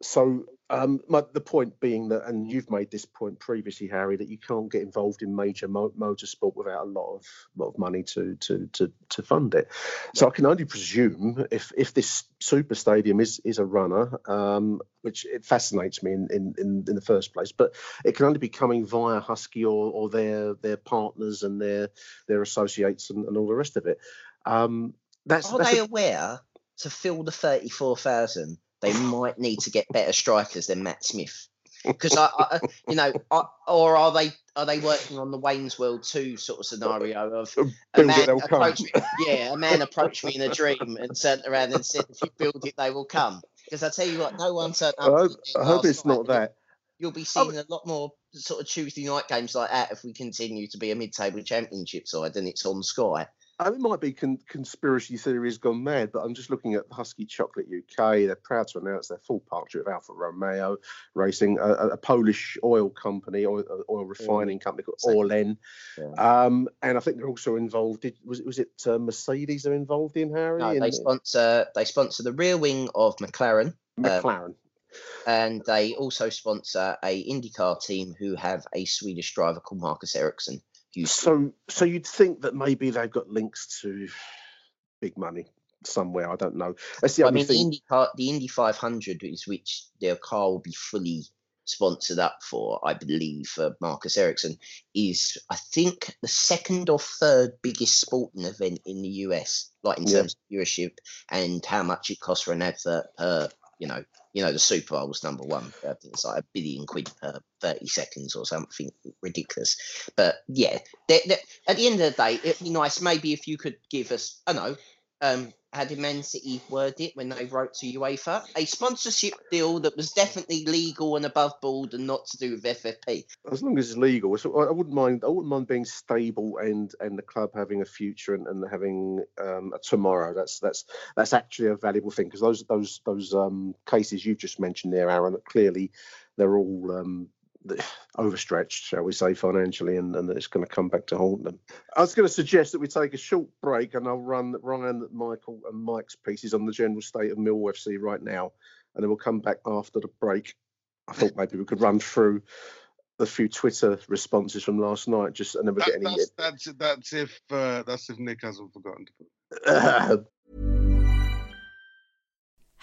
So um, my, the point being that, and you've made this point previously, Harry, that you can't get involved in major mo- motorsport without a lot of lot of money to to to to fund it. So I can only presume if if this super stadium is is a runner, um, which it fascinates me in, in in in the first place, but it can only be coming via Huski or or their their partners and their their associates and, and all the rest of it. Um, that's, Are that's they a- aware to fill the thirty-four thousand? They might need to get better strikers than Matt Smith. Because I, I, you know, I, or are they are they working on the Wayne's World two sort of scenario of a man approached me, yeah, a man approached me in a dream and turned around and said, "If you build it, they will come." Because I tell you what, no one turned I hope, I hope it's not that. You'll be oh, seeing a lot more sort of Tuesday night games like that if we continue to be a mid-table championship side and it's on Sky. It might be con- conspiracy theories gone mad, but I'm just looking at Huski Chocolate UK. They're proud to announce their full partnership with Alfa Romeo Racing, a, a- Polish oil company, oil, oil refining company called. Orlen. Um, and I think they're also involved. Did, was, was it uh, Mercedes they're involved in, Harry? No, they sponsor they sponsor the rear wing of McLaren, McLaren. and they also sponsor a IndyCar team who have a Swedish driver called Marcus Ericsson. So, so you'd think that maybe they've got links to big money somewhere. I don't know. That's the I only mean, thing. the Indy car, the Indy 500 is which their car will be fully sponsored up for, I believe, for Marcus Ericsson, is I think the second or third biggest sporting event in the US, like in Yeah. terms of viewership and how much it costs for an advert per, you know, you know, the Super Bowl was number one. I think it's like a billion quid per 30 seconds or something ridiculous. But yeah, they they at the end of the day, it'd be nice maybe if you could give us, I know, um, how did Man City word it when they wrote to UEFA? A sponsorship deal that was definitely legal and above board and not to do with FFP. as long as it's legal, so I wouldn't mind. I wouldn't mind being stable and and the club having a future and, and having um, a tomorrow. That's that's that's actually a valuable thing because those those those um, cases you've just mentioned there, Aaron, clearly they're all um, overstretched, shall we say, financially, and, and it's going to come back to haunt them. I was going to suggest that we take a short break and I'll run Ryan, Michael, and Mike's pieces on the general state of Mill FC right now, and then we'll come back after the break. I thought maybe we could run through a few Twitter responses from last night, just and then we That, get any. that's that's that's if uh, that's if Nick hasn't forgotten to put.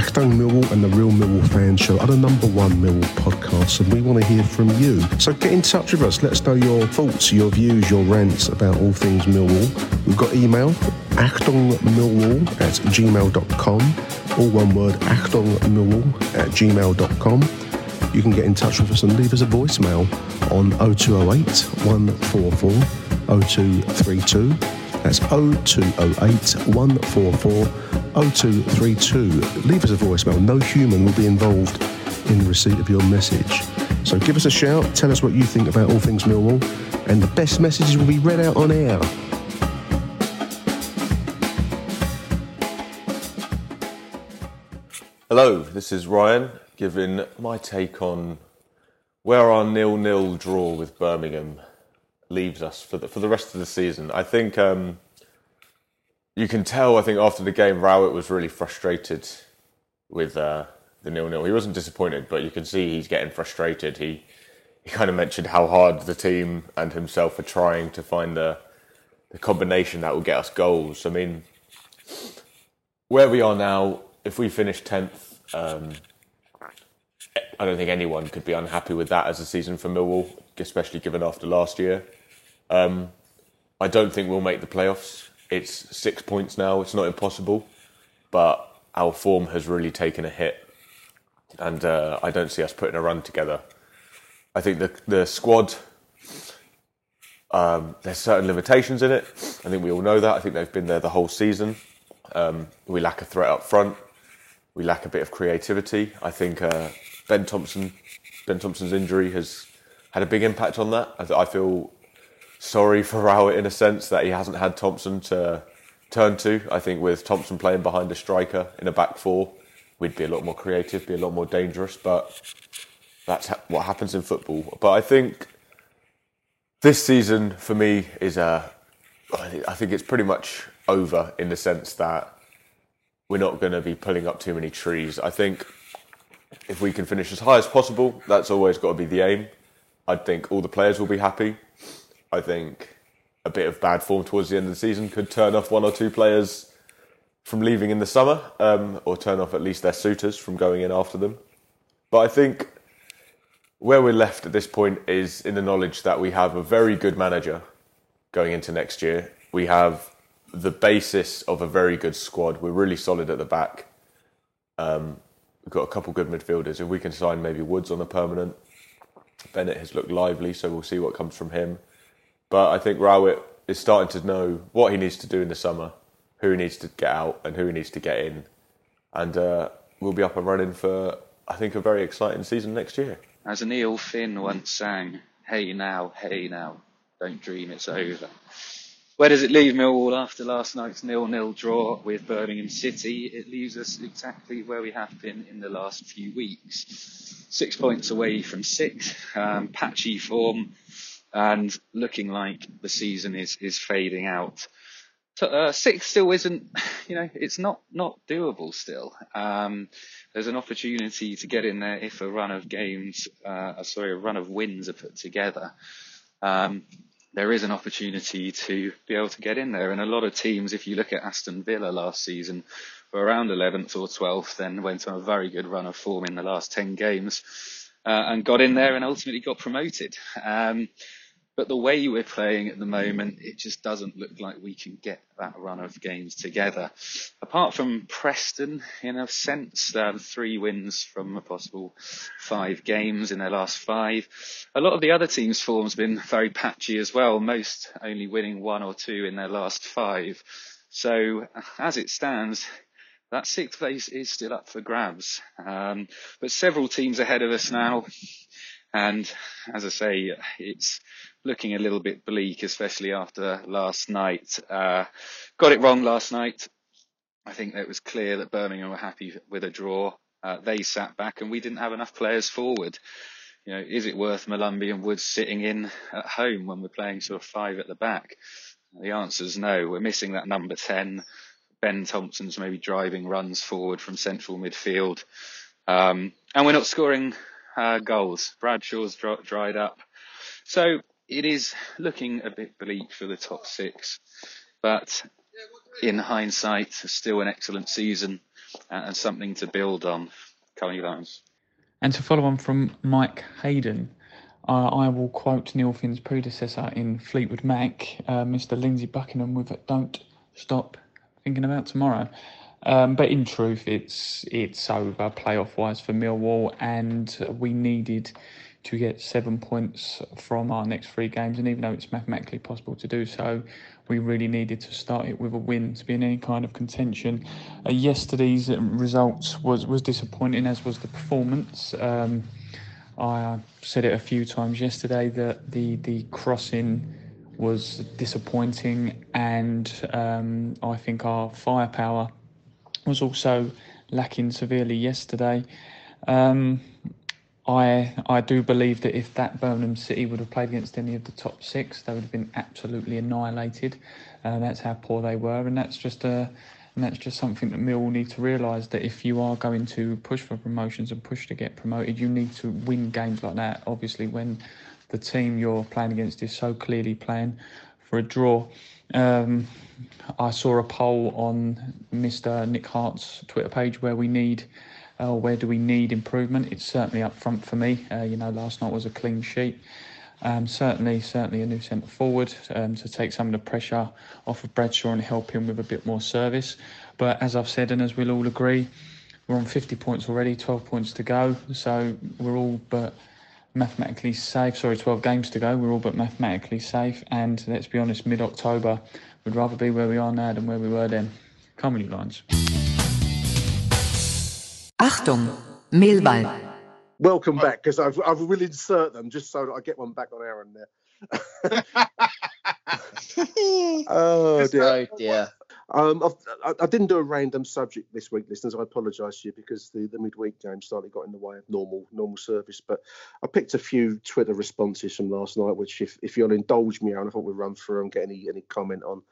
Achtung Millwall and the Real Millwall Fan Show are the number one Millwall podcast, and we want to hear from you. So get in touch with us. Let us know your thoughts, your views, your rants about all things Millwall. We've got email, achtungmillwall at gmail.com, all one word, achtungmillwall at gmail.com. You can get in touch with us and leave us a voicemail on 0208 144 0232. That's 0208 144 0232. Leave us a voicemail. No human will be involved in the receipt of your message. So give us a shout, tell us what you think about all things Millwall, and the best messages will be read out on air. Hello, this is Ryan giving my take on where our nil-nil draw with Birmingham leaves us for the for the rest of the season. I think um, you can tell. I think after the game, Rowett was really frustrated with uh, the nil-nil. He wasn't disappointed, but you can see he's getting frustrated. He he kind of mentioned how hard the team and himself are trying to find the the combination that will get us goals. I mean, where we are now, if we finish tenth. Um, I don't think anyone could be unhappy with that as a season for Millwall, especially given after last year. Um, I don't think we'll make the playoffs. It's six points now. It's not impossible, but our form has really taken a hit, and uh, I don't see us putting a run together. I think the the squad. Um, there's certain limitations in it. I think we all know that. I think they've been there the whole season. Um, we lack a threat up front. We lack a bit of creativity. I think uh, Ben Thompson, Ben Thompson's injury has had a big impact on that. I, I feel sorry for Rowett in a sense that he hasn't had Thompson to turn to. I think with Thompson playing behind a striker in a back four, we'd be a lot more creative, be a lot more dangerous. But that's ha- what happens in football. But I think this season for me is a. I think it's pretty much over in the sense that we're not going to be pulling up too many trees. I think if we can finish as high as possible, that's always got to be the aim. I think all the players will be happy. I think a bit of bad form towards the end of the season could turn off one or two players from leaving in the summer, um, or turn off at least their suitors from going in after them. But I think where we're left at this point is in the knowledge that we have a very good manager going into next year. We have the basis of a very good squad. We're really solid at the back. Um, we've got a couple good midfielders. If we can sign maybe Woods on a permanent, Bennett has looked lively, so we'll see what comes from him. But I think Rowett is starting to know what he needs to do in the summer, who he needs to get out, and who he needs to get in, and uh, we'll be up and running for I think a very exciting season next year. As an Neil Finn once sang, "Hey now, hey now, don't dream it's over." Where does it leave Millwall after last night's nil-nil draw with Birmingham City? It leaves us exactly where we have been in the last few weeks. Six points away from sixth, um, patchy form, and looking like the season is, is fading out. Uh, six still isn't, you know, it's not, not doable still. Um, there's an opportunity to get in there if a run of games, uh, sorry, a run of wins are put together. Um, there is an opportunity to be able to get in there. And a lot of teams, if you look at Aston Villa last season, were around 11th or 12th, then went on a very good run of form in the last 10 games uh, and got in there and ultimately got promoted. Um, but the way we're playing at the moment, it just doesn't look like we can get that run of games together. Apart from Preston, in a sense, um, three wins from a possible five games in their last five. A lot of the other teams' form's been very patchy as well, most only winning one or two in their last five. So as it stands, that sixth place is still up for grabs. Um, but several teams ahead of us now. And as I say, it's looking a little bit bleak, especially after last night. Uh, got it wrong last night. I think it was clear that Birmingham were happy with a draw. Uh, they sat back and we didn't have enough players forward. You know, is it worth Molumby and Woods sitting in at home when we're playing sort of five at the back? The answer is no. We're missing that number 10. Ben Thompson's maybe driving runs forward from central midfield. Um, and we're not scoring uh, goals. Bradshaw's dr- dried up. So it is looking a bit bleak for the top six. But in hindsight, still an excellent season and something to build on. Cully Lyons. And to follow on from Mike Hayden, uh, I will quote Neil Finn's predecessor in Fleetwood Mac, uh, Mr. Lindsey Buckingham, with "Don't stop thinking about tomorrow." Um, but in truth, it's it's over playoff wise for Millwall, and we needed to get seven points from our next three games. And even though it's mathematically possible to do so, we really needed to start it with a win to be in any kind of contention. Uh, yesterday's results was was disappointing, as was the performance. Um, I said it a few times yesterday that the the crossing was disappointing, and um, I think our firepower was also lacking severely yesterday. Um, I I do believe that if that Birmingham City would have played against any of the top six, they would have been absolutely annihilated. Uh, that's how poor they were, and that's just a and that's just something that Mill need to realise that if you are going to push for promotions and push to get promoted, you need to win games like that. Obviously, when the team you're playing against is so clearly playing for a draw. Um, I saw a poll on Mr. Nick Hart's Twitter page where we need uh, where do we need improvement? It's certainly up front for me. Uh, you know, last night was a clean sheet. Um, certainly, certainly a new centre forward um, to take some of the pressure off of Bradshaw and help him with a bit more service. But as I've said, and as we'll all agree, we're on 50 points already, 12 points to go. So we're all but mathematically safe. Sorry, 12 games to go. We're all but mathematically safe. And let's be honest, mid October, we'd rather be where we are now than where we were then. Come on, you Lions. Achtung, Mehlball. Welcome back, because I will insert them just so that I get one back on Aaron there. oh dear. Oh dear. Um, I, I didn't do a random subject this week, listeners. I apologise to you because the, the midweek game slightly got in the way of normal normal service. But I picked a few Twitter responses from last night, which, if, if you'll indulge me, Aaron, I thought we'd run through and get any any comment on.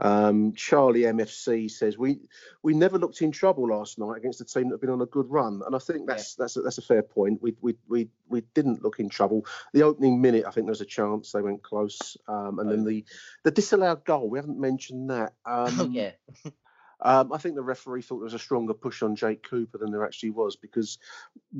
Um, Charlie MFC says we we never looked in trouble last night against a team that had been on a good run, and I think that's yeah. that's a, that's a fair point. We, we we we didn't look in trouble. The opening minute, I think there was a chance they went close, um, and then the the disallowed goal. We haven't mentioned that. Um, oh yeah. Um, I think the referee thought there was a stronger push on Jake Cooper than there actually was because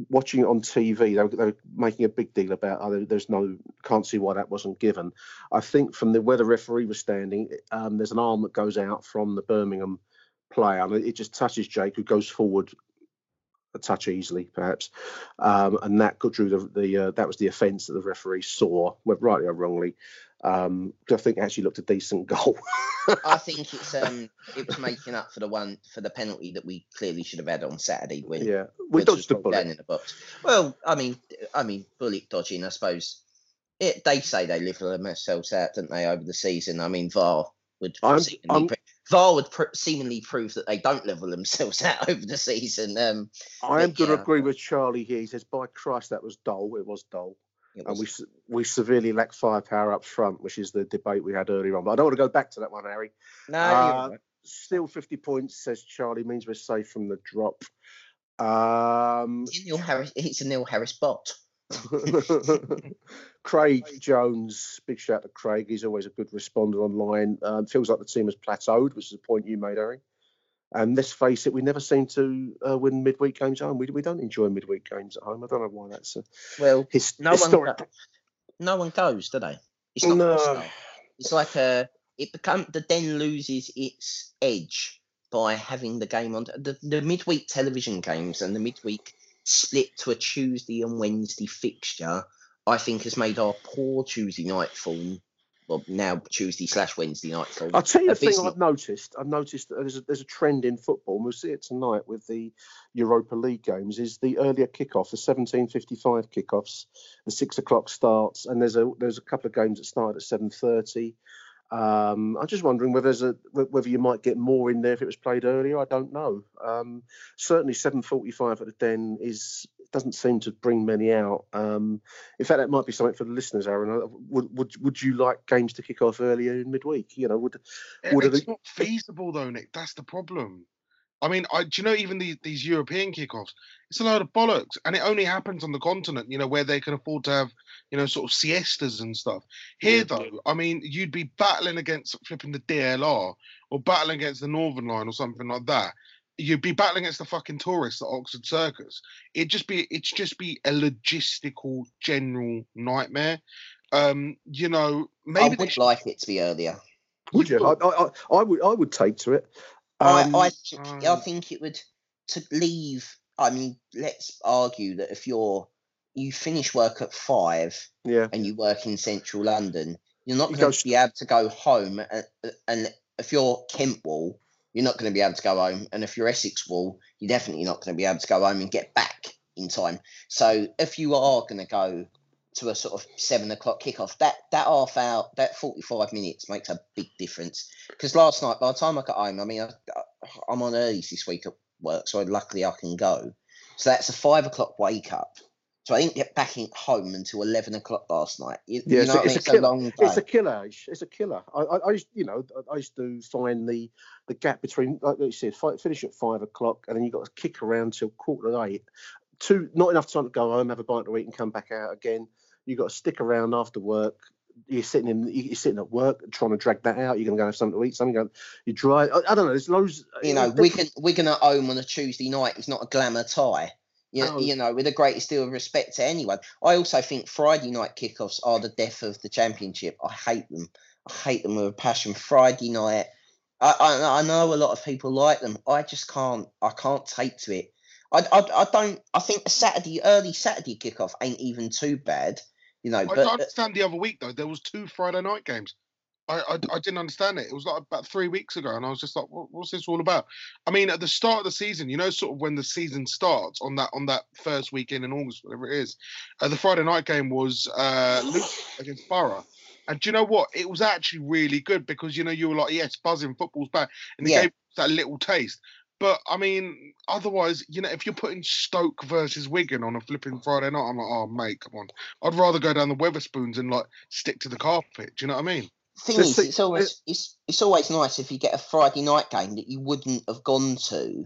watching it on TV, they were, they were making a big deal about oh, there's no can't see why that wasn't given. I think from the where the referee was standing, um, there's an arm that goes out from the Birmingham player and it just touches Jake, who goes forward a touch easily, perhaps, um, and that drew the, the uh, that was the offence that the referee saw, rightly or wrongly. Um, I think actually looked a decent goal. I think it's um, it was making up for the one for the penalty that we clearly should have had on Saturday when yeah we dodged the bullet in the box. Well, I mean, I mean bullet dodging. I suppose it, they say they live for themselves out, don't they, over the season? I mean, VAR would I'm, I'm, VAR would pr- seemingly prove that they don't level themselves out over the season. Um, I am going to agree with Charlie here. He says, "By Christ, that was dull. It was dull." and we we severely lack firepower up front, which is the debate we had earlier on. But I don't want to go back to that one, Harry. No, uh, right. still 50 points, says Charlie, means we're safe from the drop. Um, it's, Neil Harris, it's a Neil Harris bot. Craig Jones, big shout to Craig. He's always a good responder online. Um, feels like the team has plateaued, which is a point you made, Harry. And let's face it, we never seem to uh, win midweek games at home. We, we don't enjoy midweek games at home. I don't know why that's a well. His, no historic. one, no one goes, do they? It's not no. It's like a. It become the Den loses its edge by having the game on the, the midweek television games and the midweek split to a Tuesday and Wednesday fixture. I think has made our poor Tuesday night form well now Tuesday slash Wednesday night. So I'll tell you the thing I've noticed. I've noticed that there's a, there's a trend in football, and we'll see it tonight with the Europa League games. Is the earlier kickoff, the 17:55 kickoffs, the six o'clock starts, and there's a there's a couple of games that start at 7:30. Um, I'm just wondering whether there's a whether you might get more in there if it was played earlier. I don't know. Um, certainly, 7:45 at the Den is doesn't seem to bring many out. Um, in fact, that might be something for the listeners, Aaron. Uh, would would would you like games to kick off earlier in midweek? You know, would would it's it, not feasible though, Nick? That's the problem. I mean, I, do you know even these these European kickoffs? It's a load of bollocks, and it only happens on the continent, you know, where they can afford to have, you know, sort of siestas and stuff. Here, Yeah. though, I mean, you'd be battling against flipping the DLR or battling against the Northern Line or something like that. You'd be battling against the fucking tourists at Oxford Circus. It'd just be, it's just be a logistical general nightmare. Um, you know, maybe I they would should- like it to be earlier. Would you? I, I, I, I would. I would take to it. Um, I, I, think, I think it would to leave. I mean, let's argue that if you're you finish work at five yeah. and you work in central London, you're not going go to be able to go home. And, and if you're Kent Wall, you're not going to be able to go home. And if you're Essex Wall, you're definitely not going to be able to go home and get back in time. So if you are going to go to a sort of seven o'clock kickoff, that that half hour, that forty five minutes makes a big difference. Because last night, by the time I got home, I mean, I, I'm on early this week at work, so luckily I can go. So that's a five o'clock wake up. So I didn't get back in home until eleven o'clock last night. You, Yeah, you know so what I mean? it's, It's a a killer. long day. It's a killer. It's, it's a killer. I, I, I used, you know, I used to find the the gap between, like you said, finish at five o'clock, and then you got to kick around till quarter to eight. Two, not enough time to go home, have a bite to eat, and come back out again. You've got to stick around after work. You're sitting in, you're sitting at work, trying to drag that out. You're going to go have something to eat. Something. Going, you drive. I, I don't know. There's loads. you know, Wigan, Wigan at home on a Tuesday night It's not a glamour tie. You, Oh. you know, with the greatest deal of respect to anyone. I also think Friday night kickoffs are the death of the championship. I hate them. I hate them with a passion. Friday night. I, I, I know a lot of people like them. I just can't. I can't take to it. I, I, I don't. I think a Saturday early Saturday kickoff ain't even too bad. You know, I but don't understand the other week though. There was two Friday night games. I, I I didn't understand it. It was like about three weeks ago, and I was just like, what, "What's this all about?" I mean, at the start of the season, you know, sort of when the season starts on that on that first weekend in August, whatever it is, uh, the Friday night game was uh, Luton against Borough. And do you know what? It was actually really good because you know you were like, "Yes, buzzing, football's back," and it Yeah. gave that little taste. But I mean, otherwise, you know, if you're putting Stoke versus Wigan on a flipping Friday night, I'm like, oh mate, come on. I'd rather go down the Wetherspoons and like stick to the carpet. Do you know what I mean? thing So is, see- it's always it's it's always nice if you get a Friday night game that you wouldn't have gone to,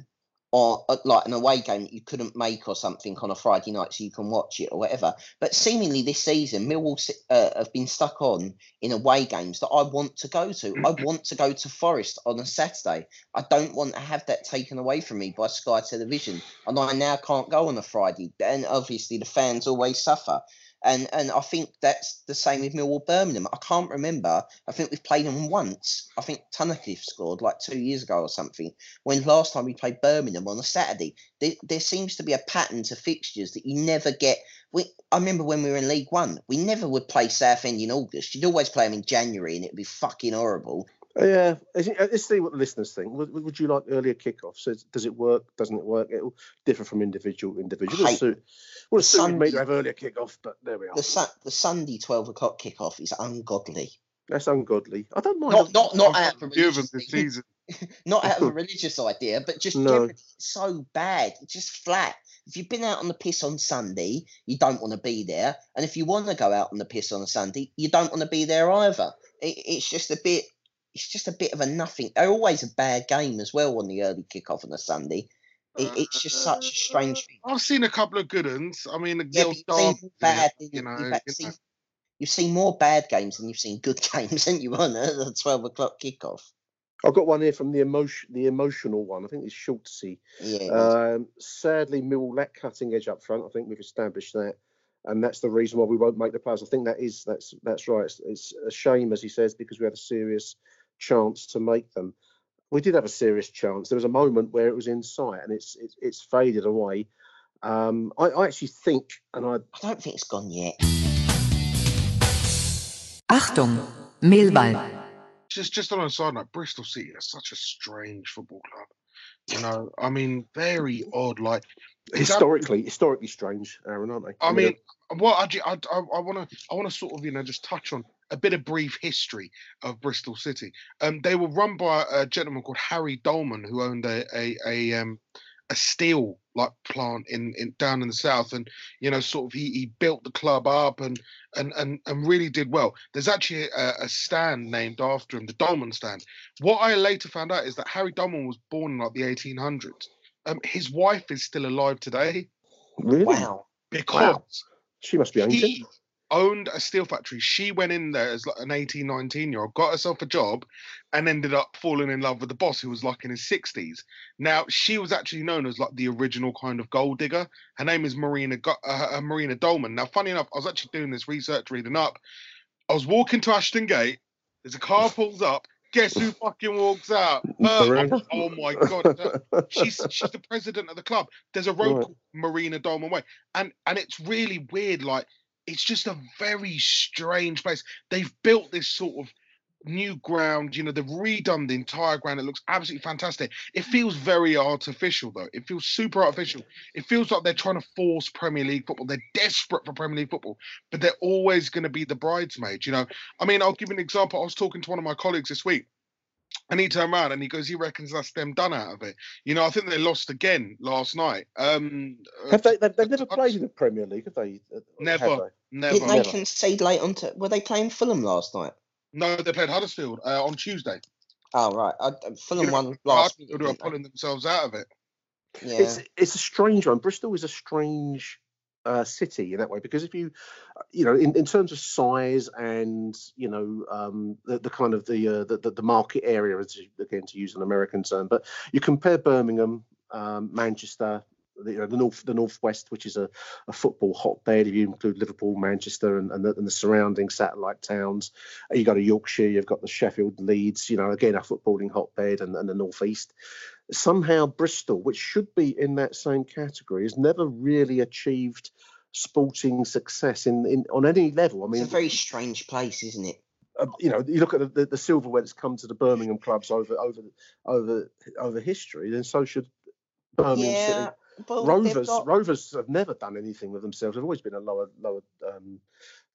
or uh, like an away game that you couldn't make or something on a Friday night, so you can watch it or whatever. But seemingly this season, Millwall uh, have been stuck on in away games that I want to go to. I want to go to Forest on a Saturday. I don't want to have that taken away from me by Sky Television, and I now can't go on a Friday. And obviously, the fans always suffer. And and I think that's the same with Millwall Birmingham. I can't remember. I think we've played them once. I think Tunnicliffe scored like two years ago or something. When last time we played Birmingham on a Saturday, there, there seems to be a pattern to fixtures that you never get. We, I remember when we were in League One, we never would play Southend in August. You'd always play them in January, and it'd be fucking horrible. Yeah, is it- uh, let's see what the listeners think. Would, would you like earlier kickoffs? Is- Does it work? Doesn't it work? It'll differ from individual individual. Would Hate suit, would Sunday- to have earlier kickoff, but there we are. The Sun, the Sunday twelve o'clock kickoff is ungodly. That's ungodly. I don't mind. Not not not out of a got a few of them religious this season. not out of a religious idea, but just No. so bad. Just flat. If you've been out on the piss on Sunday, you don't want to be there, and if you want to go out on the piss on a Sunday, you don't want to be there either. It, it's just a bit. It's just a bit of a nothing. They're always a bad game as well on the early kickoff on a Sunday. It, it's just such a strange thing. I've seen a couple of good ones. I mean, a Yeah, little you've seen bad. you You know, you've, you had- know. seen, you've seen more bad games than you've seen good games, haven't you? On the twelve o'clock kickoff. I've got one here from the emotion, the emotional one. I think it's Schultzy. Yeah. Um, sadly, Millwall lack cutting edge up front. I think we've established that, and that's the reason why we won't make the playoffs. I think that is that's that's right. It's, it's a shame, as he says, because we had a serious chance to make them. We did have a serious chance. There was a moment where it was in sight, and it's it's, it's faded away. Um, I, I actually think, and I I don't think it's gone yet. Achtung, Mehlball. just just on a side note, Bristol City are such a strange football club. You know, I mean, very odd. Like it's ab- historically historically strange, Aaron, aren't they? I mean, what I I I want to I want to sort of you know just touch on a bit of brief history of Bristol City. Um, they were run by a gentleman called Harry Dolman, who owned a a a um a steel like plant in, in down in the south and you know sort of he, he built the club up and and and, and really did well there's actually a, a stand named after him the dolman stand what i later found out is that harry dolman was born in like the 1800s um, his wife is still alive today Really? Wow. because Wow. She must be ancient. he owned a steel factory. She went in there as like an 18, 19 year old, got herself a job, and ended up falling in love with the boss who was like in his 60s. Now, she was actually known as like the original kind of gold digger. Her name is Marina uh, Marina Dolman. Now, funny enough, I was actually doing this research, reading up. I was walking to Ashton Gate. There's a car pulls up. Guess who fucking walks out? Her. Oh my god! She's she's the president of the club. There's a road Right. called Marina Dolman Way, and and it's really weird. Like it's just a very strange place. They've built this sort of new ground. You know, they've redone the entire ground. It looks absolutely fantastic. It feels very artificial, though. It feels super artificial. It feels like they're trying to force Premier League football. They're desperate for Premier League football, but they're always going to be the bridesmaids. You know, I mean, I'll give an example. I was talking to one of my colleagues this week. And he turned around and he goes, he reckons that's them done out of it. You know, I think they lost again last night. Um, uh, Have they? They've, they've never played in the Premier League, have they? Uh, Never, Have they? never. Did they concede late on to? Were they playing Fulham last night? No, they played Huddersfield uh, on Tuesday. Oh right, I, Fulham You know, won last. week, Huddersfield are pulling themselves out of it. Yeah. It's it's a strange one. Bristol is a strange uh, city in that way because if you, uh, you know, in, in terms of size and you know um, the, the kind of the, uh, the the market area, as again to use an American term, but you compare Birmingham, um, Manchester. The, you know, the north, the northwest, which is a, a football hotbed. If you include Liverpool, Manchester, and, and, the, and the surrounding satellite towns, you go to Yorkshire, you've got the Sheffield, Leeds. You know, again a footballing hotbed, and, and the northeast somehow Bristol, which should be in that same category, has never really achieved sporting success in, in on any level. I mean, It's a very strange place, isn't it? uh, you know, you look at the, the, the silverware that's come to the Birmingham clubs over over over over history, then so should Birmingham yeah, City. Rovers got- Rovers have never done anything with themselves. They've always been a lower lower um,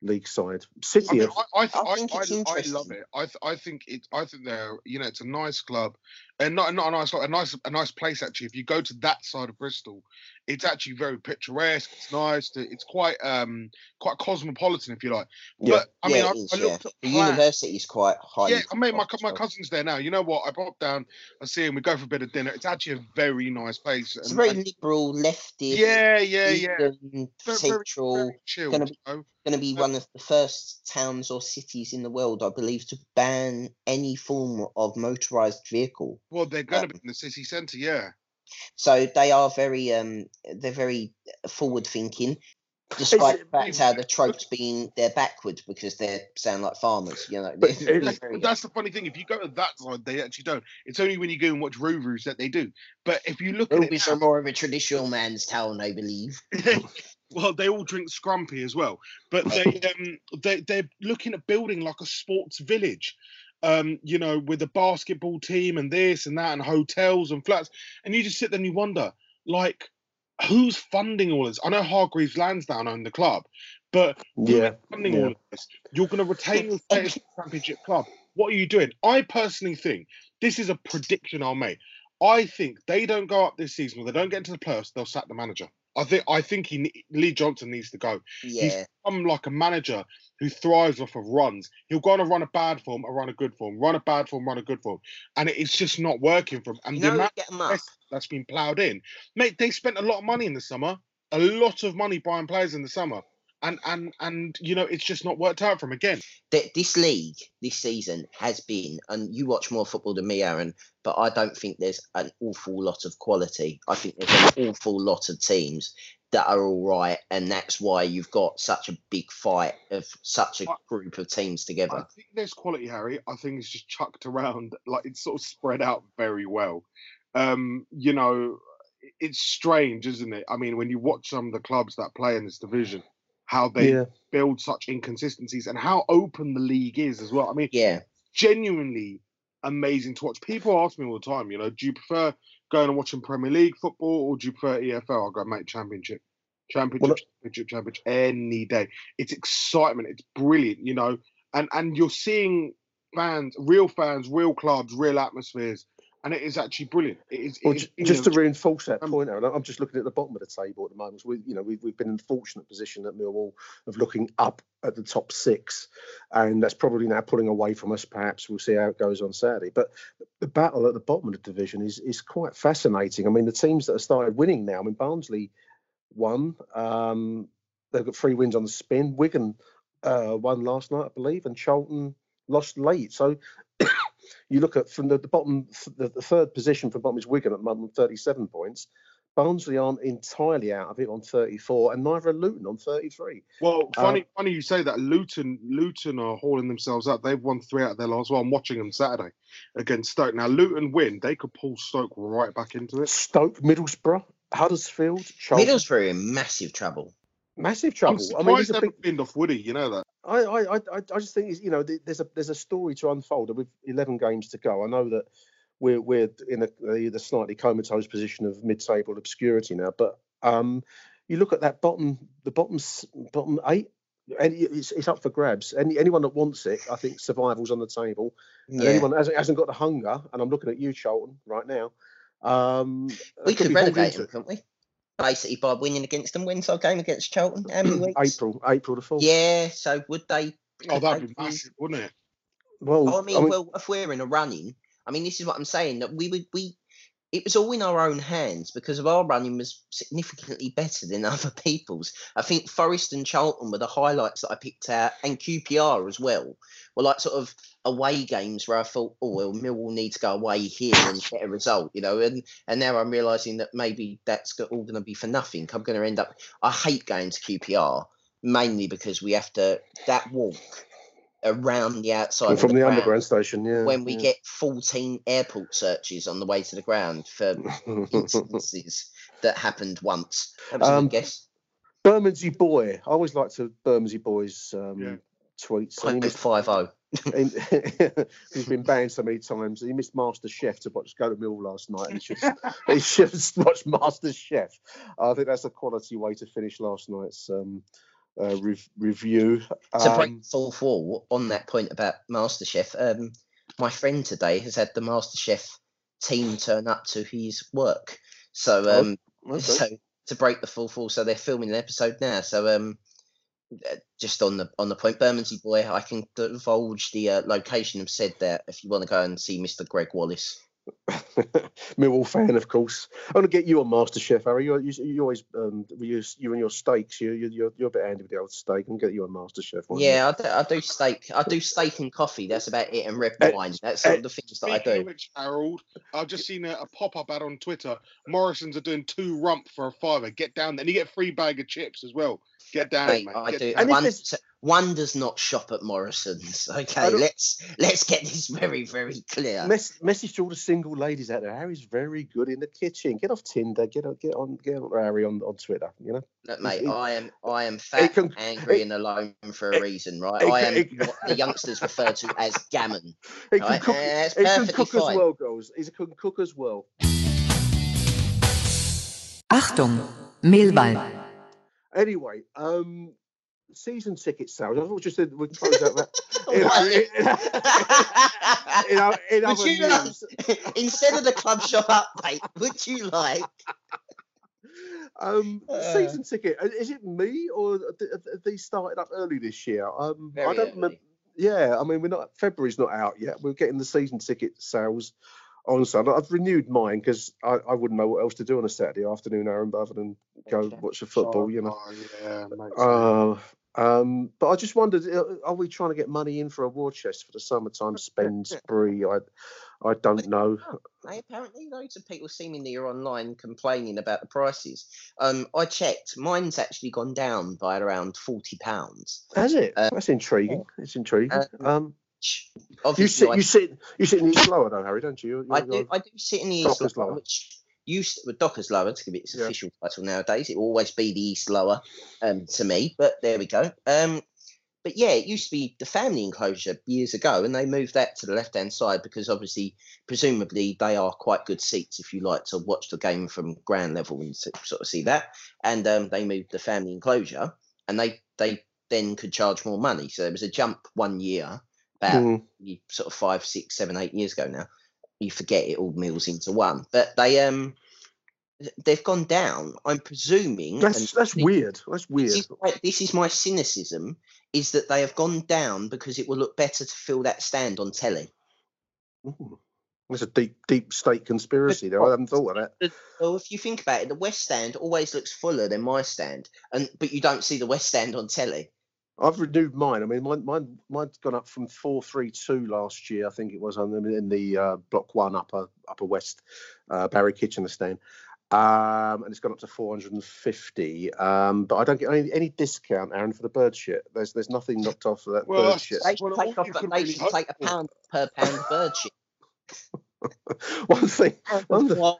league side. I City mean, I, I, I I, think I, it's I love it. I, th- I think it. I think they're, you know, it's a nice club, and not not a nice, club, a nice, a nice place actually. If you go to that side of Bristol, it's actually very picturesque. It's nice. To, it's quite, um, quite cosmopolitan, if you like. Yeah. But I yeah, mean, I, is, I looked The Platt. university is quite high. Yeah, I mean, my, my cousin's there now. You know what? I pop down, I see him, we go for a bit of dinner. It's actually a very nice place. It's and- very and- liberal, lefty. yeah, yeah, yeah. Eastern, Very, very, central. very chilled. gonna be- you know? Going to be one of the first towns or cities in the world, I believe, to ban any form of motorized vehicle. Well, they're going to be in the city centre, yeah. So they are very, um, they're very forward thinking, despite the fact how the tropes being they're backward because they sound like farmers. You know, But That's, that's the funny thing. If you go to that side, they actually don't. It's only when you go and watch Rovers that they do. But if you look at it, are more of a traditional man's town, I believe. well, they all drink scrumpy as well. But they um they they're looking at building like a sports village. Um, you know, with a basketball team and this and that and hotels and flats. And you just sit there and you wonder, like, who's funding all this? I know Hargreaves Lansdown own the club, but who is Yeah, funding yeah. all of this? You're going to retain your status as a championship club. What are you doing? I personally think this is a prediction I'll make. I think they don't go up this season. Or they don't get into the playoffs. They'll sack the manager. I think. I think he Lee Johnson needs to go. He's Yeah, become like a manager who thrives off of runs. He'll go on a run a bad form, a run a good form, run a bad form, run a good form, and it's just not working for him. And you the amount get 'em of that's been ploughed in, mate, they spent a lot of money in the summer, a lot of money buying players in the summer, and and and you know it's just not worked out for him again. Th- This league this season has been, and you watch more football than me, Aaron, but I don't think there's an awful lot of quality. I think there's an awful lot of teams that are all right, and that's why you've got such a big fight of such a I- group of teams together. I think there's quality, Harry. I think it's just chucked around, like it's sort of spread out very well. Um, you know, it's strange, isn't it? I mean, when you watch some of the clubs that play in this division, how they Yeah. build such inconsistencies and how open the league is as well. I mean, Yeah, genuinely amazing to watch. People ask me all the time, you know, do you prefer going and watching Premier League football or do you prefer EFL? I go, mate, Championship, Championship, Well, Championship, Championship, any day. It's excitement. It's brilliant, you know, and and you're seeing fans, real fans, real clubs, real atmospheres. And it is actually brilliant. It is. Well, it is ju- just to reinforce that um, point, Aaron, I'm just looking at the bottom of the table at the moment. We, you know, we've, we've been in the fortunate position at Millwall of looking up at the top six, and that's probably now pulling away from us. Perhaps we'll see how it goes on Saturday. But the battle at the bottom of the division is is quite fascinating. I mean, the teams that have started winning now. I mean, Barnsley won. Um, they've got three wins on the spin. Wigan uh, won last night, I believe, and Charlton lost late. So you look at from the, the bottom, the, the third position from bottom is Wigan at the moment, 37 points. Barnsley aren't entirely out of it on 34, and neither are Luton on 33. Well, Uh, funny, funny you say that. Luton, Luton are hauling themselves up. They've won three out of their last. Well, I'm watching them Saturday against Stoke. Now, Luton win, they could pull Stoke right back into it. Stoke, Middlesbrough, Huddersfield, Charlton. Middlesbrough are in massive trouble. Massive I'm trouble. I mean, surprised it's a they big, haven't binned off Woody. You know that. I, I, I, I just think you know there's a there's a story to unfold and with 11 games to go. I know that we're we're in a, the, the slightly comatose position of mid-table obscurity now, but um, you look at that bottom the bottom bottom eight. And it's, it's up for grabs. Any anyone that wants it, I think survival's on the table. And Yeah. anyone that hasn't, hasn't got the hunger, and I'm looking at you, Charlton, right now. Um, We could relegate them, it. couldn't we? Basically, by winning against them. When's our game against Charlton? How many weeks? April, April the fourth. Yeah. So would they? Oh, could that'd they be massive, wouldn't it? Well, I mean, well, if we're in a running, I mean, this is what I'm saying that we would we. It was all in our own hands because of our running was significantly better than other people's. I think Forest and Charlton were the highlights that I picked out, and QPR as well. Were like sort of away games where I thought, oh well, Millwall need to go away here and get a result, you know. And and now I'm realizing that maybe that's all going to be for nothing. I'm going to end up. I hate going to QPR mainly because we have to that walk around the outside of from the ground underground station, yeah. when we yeah. get 14 airport searches on the way to the ground for instances that happened once. That was Um, good guess. Bermondsey boy. I always like to Bermondsey boys um, Yeah. tweets. and he Point five oh he's been banned so many times. He missed Master Chef to watch go to Mill last night. And he should he should have watched Master Chef. I think that's a quality way to finish last night's um, uh, rev- review. to break Um, the fourth wall on that point about MasterChef, um, my friend today has had the MasterChef team turn up to his work. So, Oh, um, okay. so to break the fourth wall, so they're filming an episode now. So, um, uh, just on the on the point, Bermondsey boy, I can divulge the uh, location. Have said that if you want to go and see Mr. Gregg Wallace. Millwall fan, of course. I'm going to get you on Master Chef, Harry. You, you, you always um, you, you and your steaks. You, you you're, you're a bit handy with the old steak. and get you on Master Chef. Yeah, I do, I do steak. I do steak and coffee. That's about it, and red Eh, wine. That's all eh, the things that I Speaking do. of which, Harold, I've just seen a, a pop up ad on Twitter. Morrison's are doing two rump for a fiver. Get down there. And you get a free bag of chips as well. Get down, Mate, mate. I Get do. down. One, so one does not shop at Morrison's. Okay, let's let's get this very very clear. Mess, message to all the single ladies out there. Harry's very good in the kitchen. Get off Tinder. Get on, get on, get on Harry on, on Twitter. You know. Look, mate, he- I am I am fat, can- angry, he- and alone for a reason, right? he I am he- what the youngsters refer to as gammon. He can Right? cook. Eh, it's he can perfectly cook as well, girls. He's a can cook as well. Achtung, Mehlball. Anyway, um, season ticket sales. I thought just that we'd close out that. in, in, in, in Would you like, instead of the club shop update, would you like? um, Uh. season ticket. Is it me or have th- have these started up early this year? Um, I don't remember. Yeah, I mean we're not. February's not out yet. We're getting the season ticket sales on Sunday. I've renewed mine because I, I wouldn't know what else to do on a Saturday afternoon, Aaron, other than go watch the football. You know. Oh, yeah. Uh, um, but I just wondered, uh, are we trying to get money in for a war chest for the summertime spend spree? I, I don't know. Hey, apparently, loads of people seemingly are online complaining about the prices. Um, I checked; mine's actually gone down by around forty pounds. Has it? Uh, That's intriguing. It's intriguing. Um, you Obviously, sit, I- you sit, you sit in the East Lower, though, Harry, don't you? You're, I do. I do sit in the East Dockers Lower, which used with Dockers Lower to give it its Yeah. official title nowadays. It will always be the East Lower um, to me, but there we go. Um, but yeah, it used to be the family enclosure years ago, and they moved that to the left hand side because obviously, presumably, they are quite good seats if you like to watch the game from ground level and sort of see that. And um, they moved the family enclosure, and they they then could charge more money. So there was a jump one year, about Mm. you- sort of five, six, seven, eight years ago now. you forget it all mills into one. But they um they've gone down. I'm presuming That's that's this- weird. That's weird. This is, my, this is my cynicism: is that they have gone down because it will look better to fill that stand on telly. Ooh. That's a deep, deep state conspiracy there. I haven't thought of that. Well, if you think about it, the West Stand always looks fuller than my stand, and but you don't see the West Stand on telly. I've renewed mine. I mean, mine, mine, mine's gone up from four three two last year. I think it was on the, in the uh, block one upper upper west uh, Barry Kitchener stand, um, and it's gone up to four hundred and fifty. Um, but I don't get any, any discount, Aaron, for the bird shit. There's there's nothing knocked off for that Well, bird shit. They should Well, take off, but could they should hope take a pound per pound bird shit. one thing, one, th- Guava,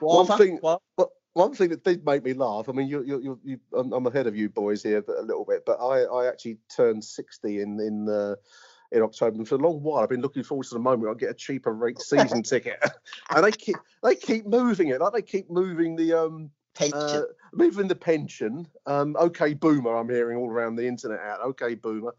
one guava, thing, guava. Well, one thing that did make me laugh. I mean, you, you, you, you I'm, I'm ahead of you boys here a little bit, but I, I actually turned 60 in in uh, in October, and for a long while I've been looking forward to the moment I get a cheaper rate season ticket, and they keep they keep moving it, like they keep moving the um pension. uh, moving the pension. Um, okay, boomer, I'm hearing all around the internet out. Okay, boomer.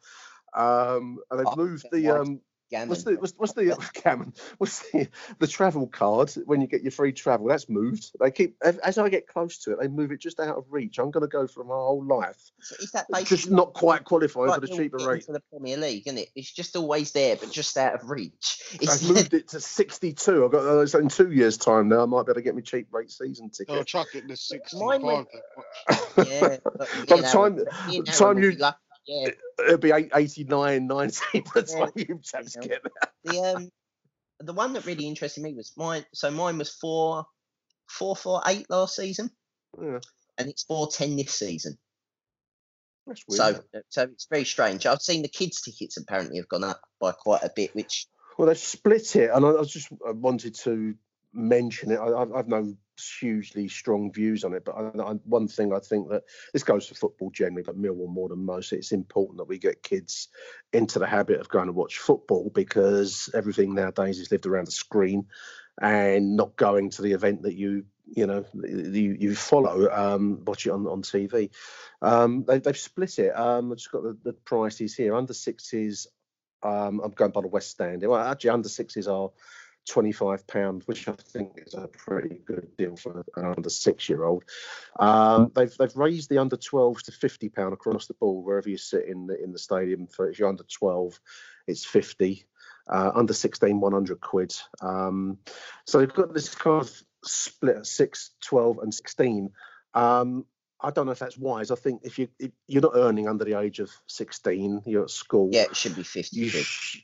Um, and they've Oh, moved the um, Gammon. What's the what's, what's the Cameron? What's the the travel card when you get your free travel? That's moved. They keep as- as I get close to it, they move it just out of reach. I'm going to go for my whole life, So is that just not quite qualifying like for the cheaper rate. for the Premier League, isn't it? It's just always there, but just out of reach. I've It's moved it to 62. I've got uh, so in two years' time now. I might be able to get me cheap rate season ticket. I'll ticket. chuck it to 65. Mine went- then. yeah. but By the and time, Aaron- me by and the Aaron time you, lucky, yeah. it'll be eight- 89, 90 by the Yeah. time you chaps Yeah. get. The um, the one that really interested me was mine. So mine was four, four, four, eight last season, Yeah, and it's four, ten this season. that's weird. So, uh, so it's very strange. I've seen the kids' tickets apparently have gone up by quite a bit, which Well, they've split it, and I, I just I wanted to mention it. I, I've, I've no hugely strong views on it, but I, I, one thing I think that this goes for football generally, but Millwall more than most. It's important that we get kids into the habit of going to watch football because everything nowadays is lived around a screen, and not going to the event that you you know you, you follow um watch it on on tv um they, they've split it um i've just got the, the prices here under sixes um, I'm going by the West Stand. Well, actually, under sixes are twenty-five pound, which I think is a pretty good deal for an under six-year-old. Um, they've they've raised the under 12s to fifty pound across the board wherever you sit in the in the stadium. For if you're under twelve, it's fifty. Uh, under 16, 100 quid. Um, so they've got this kind of split at 6, 12, and 16. Um, I don't know if that's wise. I think if you if you're not earning under the age of 16, you're at school. yeah, it should be fifty. You quid. sh-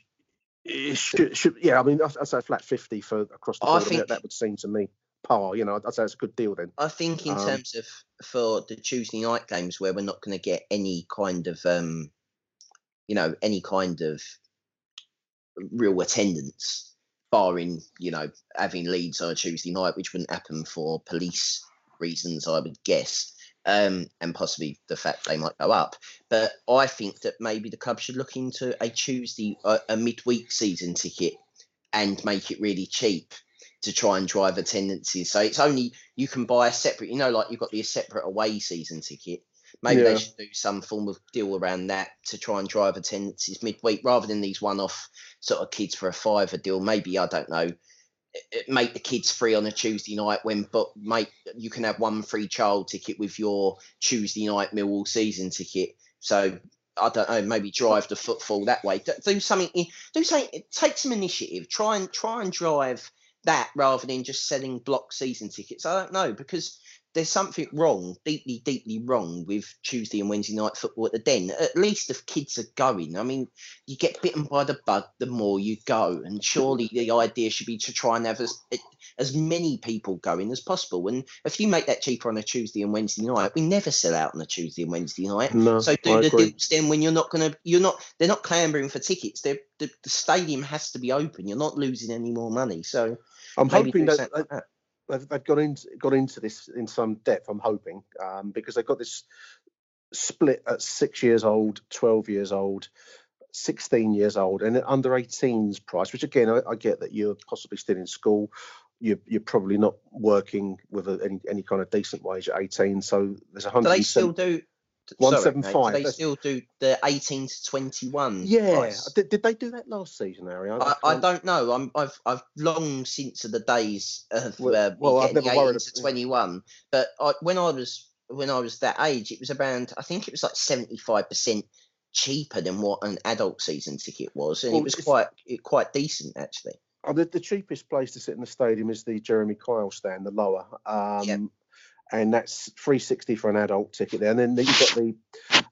it should, should, yeah. I mean, I'd, I'd say flat fifty for across the I board. I mean, that would seem to me par. You know, I'd say it's a good deal then. I think in Um, terms of for the Tuesday night games where we're not going to get any kind of um, you know, any kind of real attendance, barring you know having leads on a Tuesday night, which wouldn't happen for police reasons, I would guess. Um, and possibly the fact they might go up, but I think that maybe the club should look into a Tuesday, a midweek season ticket, and make it really cheap to try and drive attendances. So it's only you can buy a separate, you know, like you've got the separate away season ticket. Maybe Yeah. they should do some form of deal around that to try and drive attendances midweek rather than these one-off sort of kids for a fiver deal. Maybe I don't know, make the kids free on a Tuesday night when, but make you can have one free child ticket with your Tuesday night Millwall season ticket. So I don't know, maybe drive the footfall that way. Do, do something, do something, take some initiative. Try and try and drive that rather than just selling block season tickets. I don't know because there's something wrong, deeply, deeply wrong with Tuesday and Wednesday night football at the Den. At least if kids are going, I mean, you get bitten by the bug the more you go, and surely the idea should be to try and have as as many people going as possible. And if you make that cheaper on a Tuesday and Wednesday night, we never sell out on a Tuesday and Wednesday night. No, So I do the agree. deals then when you're not going to, you're not, they're not clambering for tickets. They're, the, the stadium has to be open. You're not losing any more money. So I'm hoping that like that. They've, they've got into got into this in some depth. I'm hoping um, because they've got this split at six years old, twelve years old, sixteen years old, and under 18s price. Which again, I, I get that you're possibly still in school. You're, you're probably not working with a, any any kind of decent wage at 18. So there's a Do hundred. they still do? One Sorry, mate, they still do the 18 to 21? Yeah, did, did they do that last season, Harry? I, I don't know. I'm I've I've long since of the days of Well- uh, well, I've never the worried 18 to 21. But I, when I was when I was that age, it was around. I think it was like 75 percent cheaper than what an adult season ticket was, and Well, it was quite quite decent actually. Oh, the, the cheapest place to sit in the stadium is the Jeremy Kyle stand, the lower. Um, And that's three sixty for an adult ticket there, and then you've got the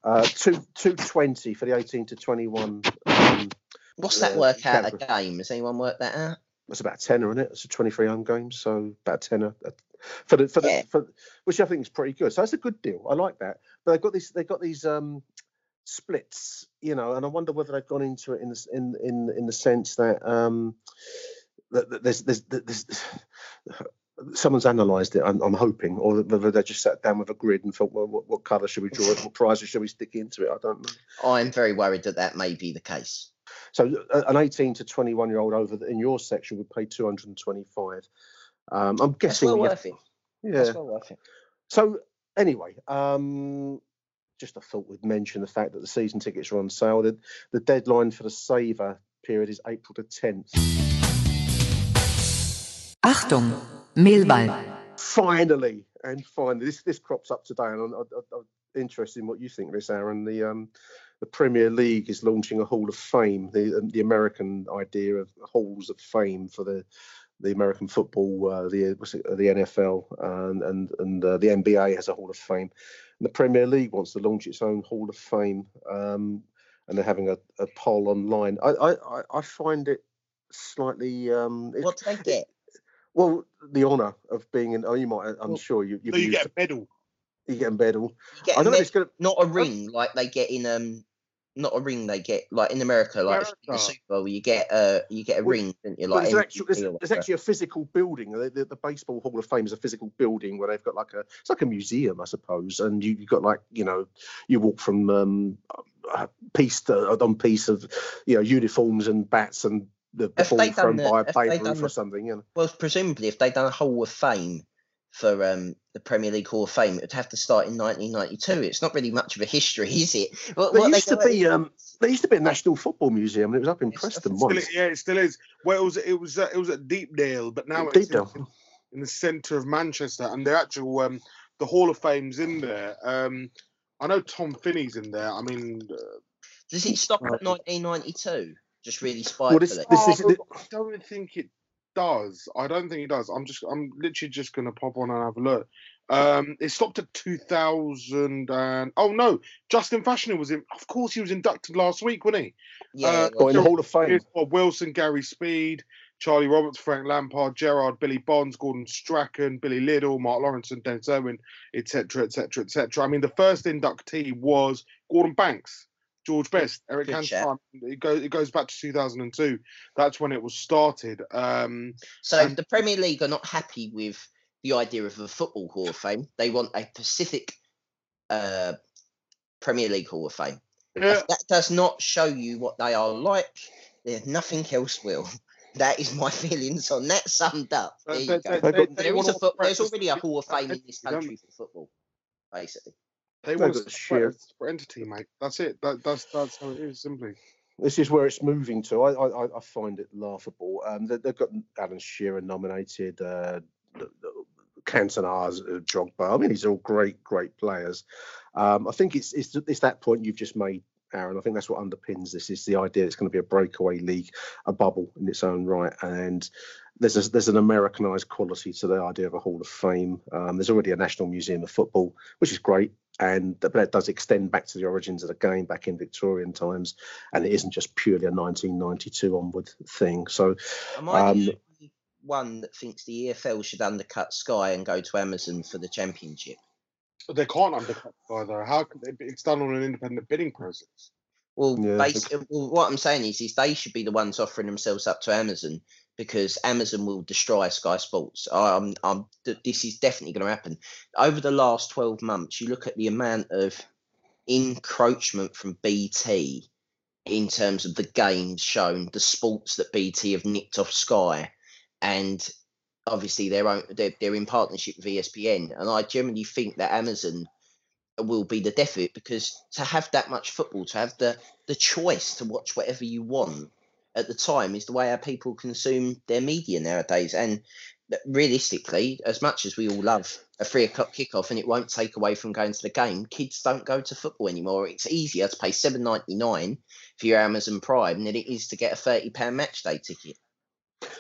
uh, two two twenty for the eighteen to twenty one. Um, What's that uh, work out a game? Has anyone worked that out? It's about a tenner, isn't it? It's a twenty three home game, so about a tenner uh, for the for the Yeah. for, which I think is pretty good. So that's a good deal. I like that. But they've got these they've got these um splits, you know, and I wonder whether they've gone into it in the in in in the sense that um that, that there's, there's there's someone's analysed it. I'm, I'm hoping, or whether they just sat down with a grid and thought, well, what, what colour should we draw it? What prizes should we stick into it? I don't know. I'm very worried that that may be the case. So uh, an 18 to 21 year old over the, in your section would pay 225. Um, I'm That's guessing. well worth it. yeah. That's well worth it. So anyway, um, just I thought we'd mention the fact that the season tickets are on sale. The, the deadline for the saver period is April the 10th. Achtung, Mehlball. Finally, and finally, this this crops up today, and I'm, I'm, I'm interested in what you think of this, Aaron. The um, the Premier League is launching a Hall of Fame, the um, the American idea of halls of fame for the the American football, uh, the it, the NFL, and and and uh, the NBA has a Hall of Fame, and the Premier League wants to launch its own Hall of Fame, um, and they're having a, a poll online. I, I I- I find it slightly um, it- What do they get? Well, the honour of being in. Oh, you might. I'm sure you. You've So you used get a medal. you get a medal. You get I a don't know if it's gonna. not a ring like they get in um not a ring they get like in America like in the Super Bowl you get a you get a Well, ring don't you like there's, actual, there's, there's actually a physical building. The, the, the Baseball Hall of Fame is a physical building where they've got like a it's like a museum, I suppose. And you, you've got like you know you walk from um, uh, piece to on piece of you know uniforms and bats and the, the Have ball they thrown done the- by a have they done or something. You know. well presumably if they'd done a Hall of Fame for um the Premier League Hall of Fame it would have to start in 1992 it's not really much of a history is it what, There what they used to be um, there used to be a National Football Museum, and it was up in Preston Still, once. yeah, it still is. Well, it was it was uh, it was at Deepdale, but now it's in, Deepdale. in the centre of Manchester, and the actual um, the Hall of Fame's in there. Um, I know Tom Finney's in there. I mean, uh, does he stop at 1992 just really Well, this, spitefully this is oh, I don't think it does. I don't think it does. I'm just I'm literally just gonna pop on and have a look. Um, it stopped at 2000 and oh no, Justin Fashanu was in. Of course, he was inducted last week, wasn't he? yeah Uh, or in the Gerald Hall of Fame. Here's Bob Wilson, Gary Speed, Charlie Roberts, Frank Lampard, Gerard, Billy Bonds, Gordon Strachan, Billy Liddell, Mark Lawrence, and Dennis Owen, etc., etc., etc. I mean, the first inductee was Gordon Banks, George Best, Eric good. Cantona. It goes it goes back to 2002. That's when it was started. Um, So And- the Premier League are not happy with the idea of a football Hall of Fame. They want a Pacific uh, Premier League Hall of Fame. yeah, that does not show you what they are like, then nothing else will. That is my feelings on that summed up. There they- they- They've they- got- they There is a foot, there's already a Hall of Fame in this country for football, basically. They want to separate entity, mate. That's it. That, that's that's how it is. Simply. this is where it's moving to. I I, I- find it laughable. Um, they, they've got Alan Shearer nominated, uh, Cantona's uh, Drogba. I mean, these are all great, great players. Um, I think it's, it's it's that point you've just made, Aaron. I think that's what underpins this. Is the idea it's going to be a breakaway league, a bubble in its own right, and there's a, there's an Americanized quality to the idea of a Hall of Fame. Um, there's already a National Museum of Football, which is great, and but that does extend back to the origins of the game back in Victorian times, and it isn't just purely a 1992 onward thing. So Am I Um, the one that thinks the EFL should undercut Sky and go to Amazon for the championship? But they can't undercut Sky though. How could they? It's done on an independent bidding process. Well, Yeah, basi- uh, well, what I'm saying is, is they should be the ones offering themselves up to Amazon because Amazon will destroy Sky Sports. Um, um, th- this is definitely going to happen. Over the last 12 months, you look at the amount of encroachment from BT in terms of the games shown, the sports that BT have nicked off Sky, and obviously they're, they're, they're in partnership with ESPN. And I generally think that Amazon will be the death of it because to have that much football, to have the the choice to watch whatever you want at the time is the way our people consume their media nowadays. And realistically, as much as we all love a three o'clock kickoff and it won't take away from going to the game, kids don't go to football anymore. It's easier to pay seven ninety nine for your Amazon Prime than it is to get a thirty pound match day ticket.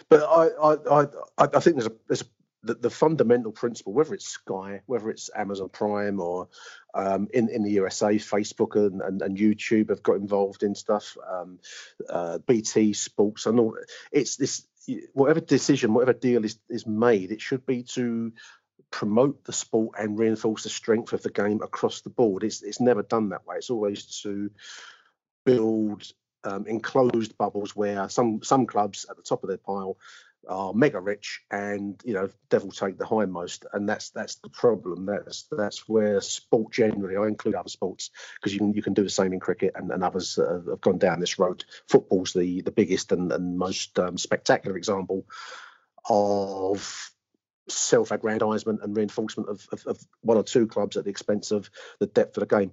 But I, I, I, I think there's a, there's a the, the, fundamental principle, whether it's Sky, whether it's Amazon Prime, or um, in in the USA, Facebook and, and, and, YouTube have got involved in stuff. Um, uh, BT Sports and all. It's this whatever decision, whatever deal is is made, it should be to promote the sport and reinforce the strength of the game across the board. It's it's never done that way. It's always to build um, enclosed bubbles where some some clubs at the top of their pile are mega rich and you know devil take the hindmost. And that's that's the problem. That's that's where sport generally i include other sports because you can you can do the same in cricket and, and others uh, have gone down this road. Football's the the biggest and, and most um, spectacular example of self-aggrandizement and reinforcement of, of, of, one or two clubs at the expense of the depth of the game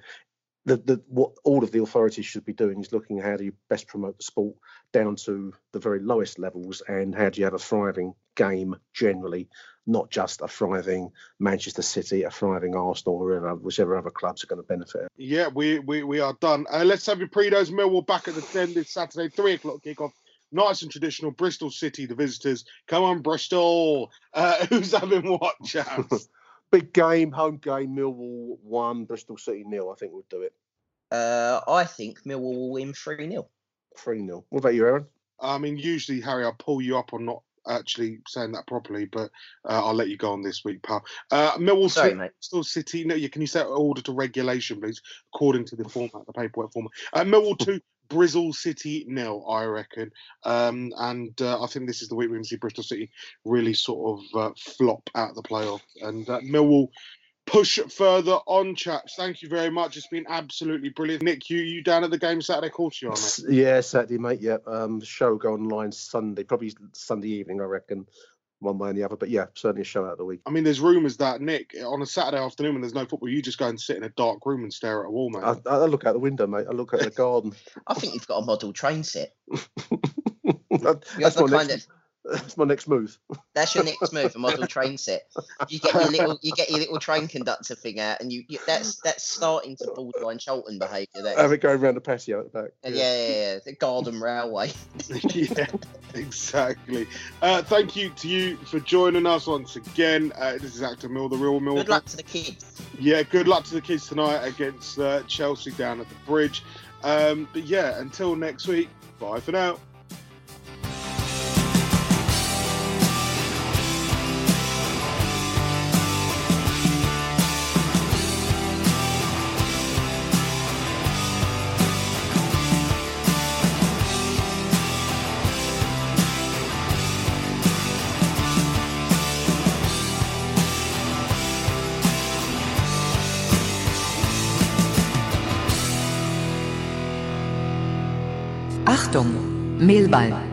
the, the, what all of the authorities should be doing is looking at how do you best promote the sport down to the very lowest levels and how do you have a thriving game generally, not just a thriving Manchester City, a thriving Arsenal, or whichever other clubs are going to benefit. Yeah, we we, we are done. Uh, let's have your Predos Millwall back at the 10 this Saturday, 3 o'clock kickoff. Nice and traditional. Bristol City, the visitors. Come on, Bristol. Uh, who's having what, chaps? big game, home game, Millwall one, Bristol City nil. I think we'll do it. Uh, I think Millwall will win 3 0. 3 0. What about you, Aaron? I mean, usually, Harry, I'll pull you up on not actually saying that properly, but uh, I'll let you go on this week, pal. Uh, Millwall Sorry, City, Bristol City. No, you can you set order to regulation, please, according to the format, the paperwork format. Uh, Millwall two, Bristol City nil, I reckon. Um, and uh, I think this is the week we're going to see Bristol City really sort of uh, flop out the playoff. And uh, Millwall push further on, chaps. Thank you very much. It's been absolutely brilliant. Nick, you you down at the game Saturday? Course you are, mate. Yeah, Saturday, mate. Yeah. Um, show go online Sunday, probably Sunday evening, I reckon one way or the other. But yeah, certainly a show out of the week. I mean, there's rumours that Nick on a Saturday afternoon when there's no football, you just go and sit in a dark room and stare at a wall, mate. I, I look out the window, mate. I look at the garden. I think you've got a model train set. That's my next, of, that's my next move. That's your next move, a model train set. You get your little, you get your little train conductor thing out, and you, you that's that's starting to borderline Charlton behaviour. That have it going around the patio at the back. Yeah, yeah, yeah, yeah. the Garden Railway. yeah, exactly. Uh, thank you to you for joining us once again. Uh, this is Actor Mill, the real Mill. Good luck to the kids. Yeah, good luck to the kids tonight against uh, Chelsea down at the bridge. Um, but yeah, until next week, bye for now. Mehlball.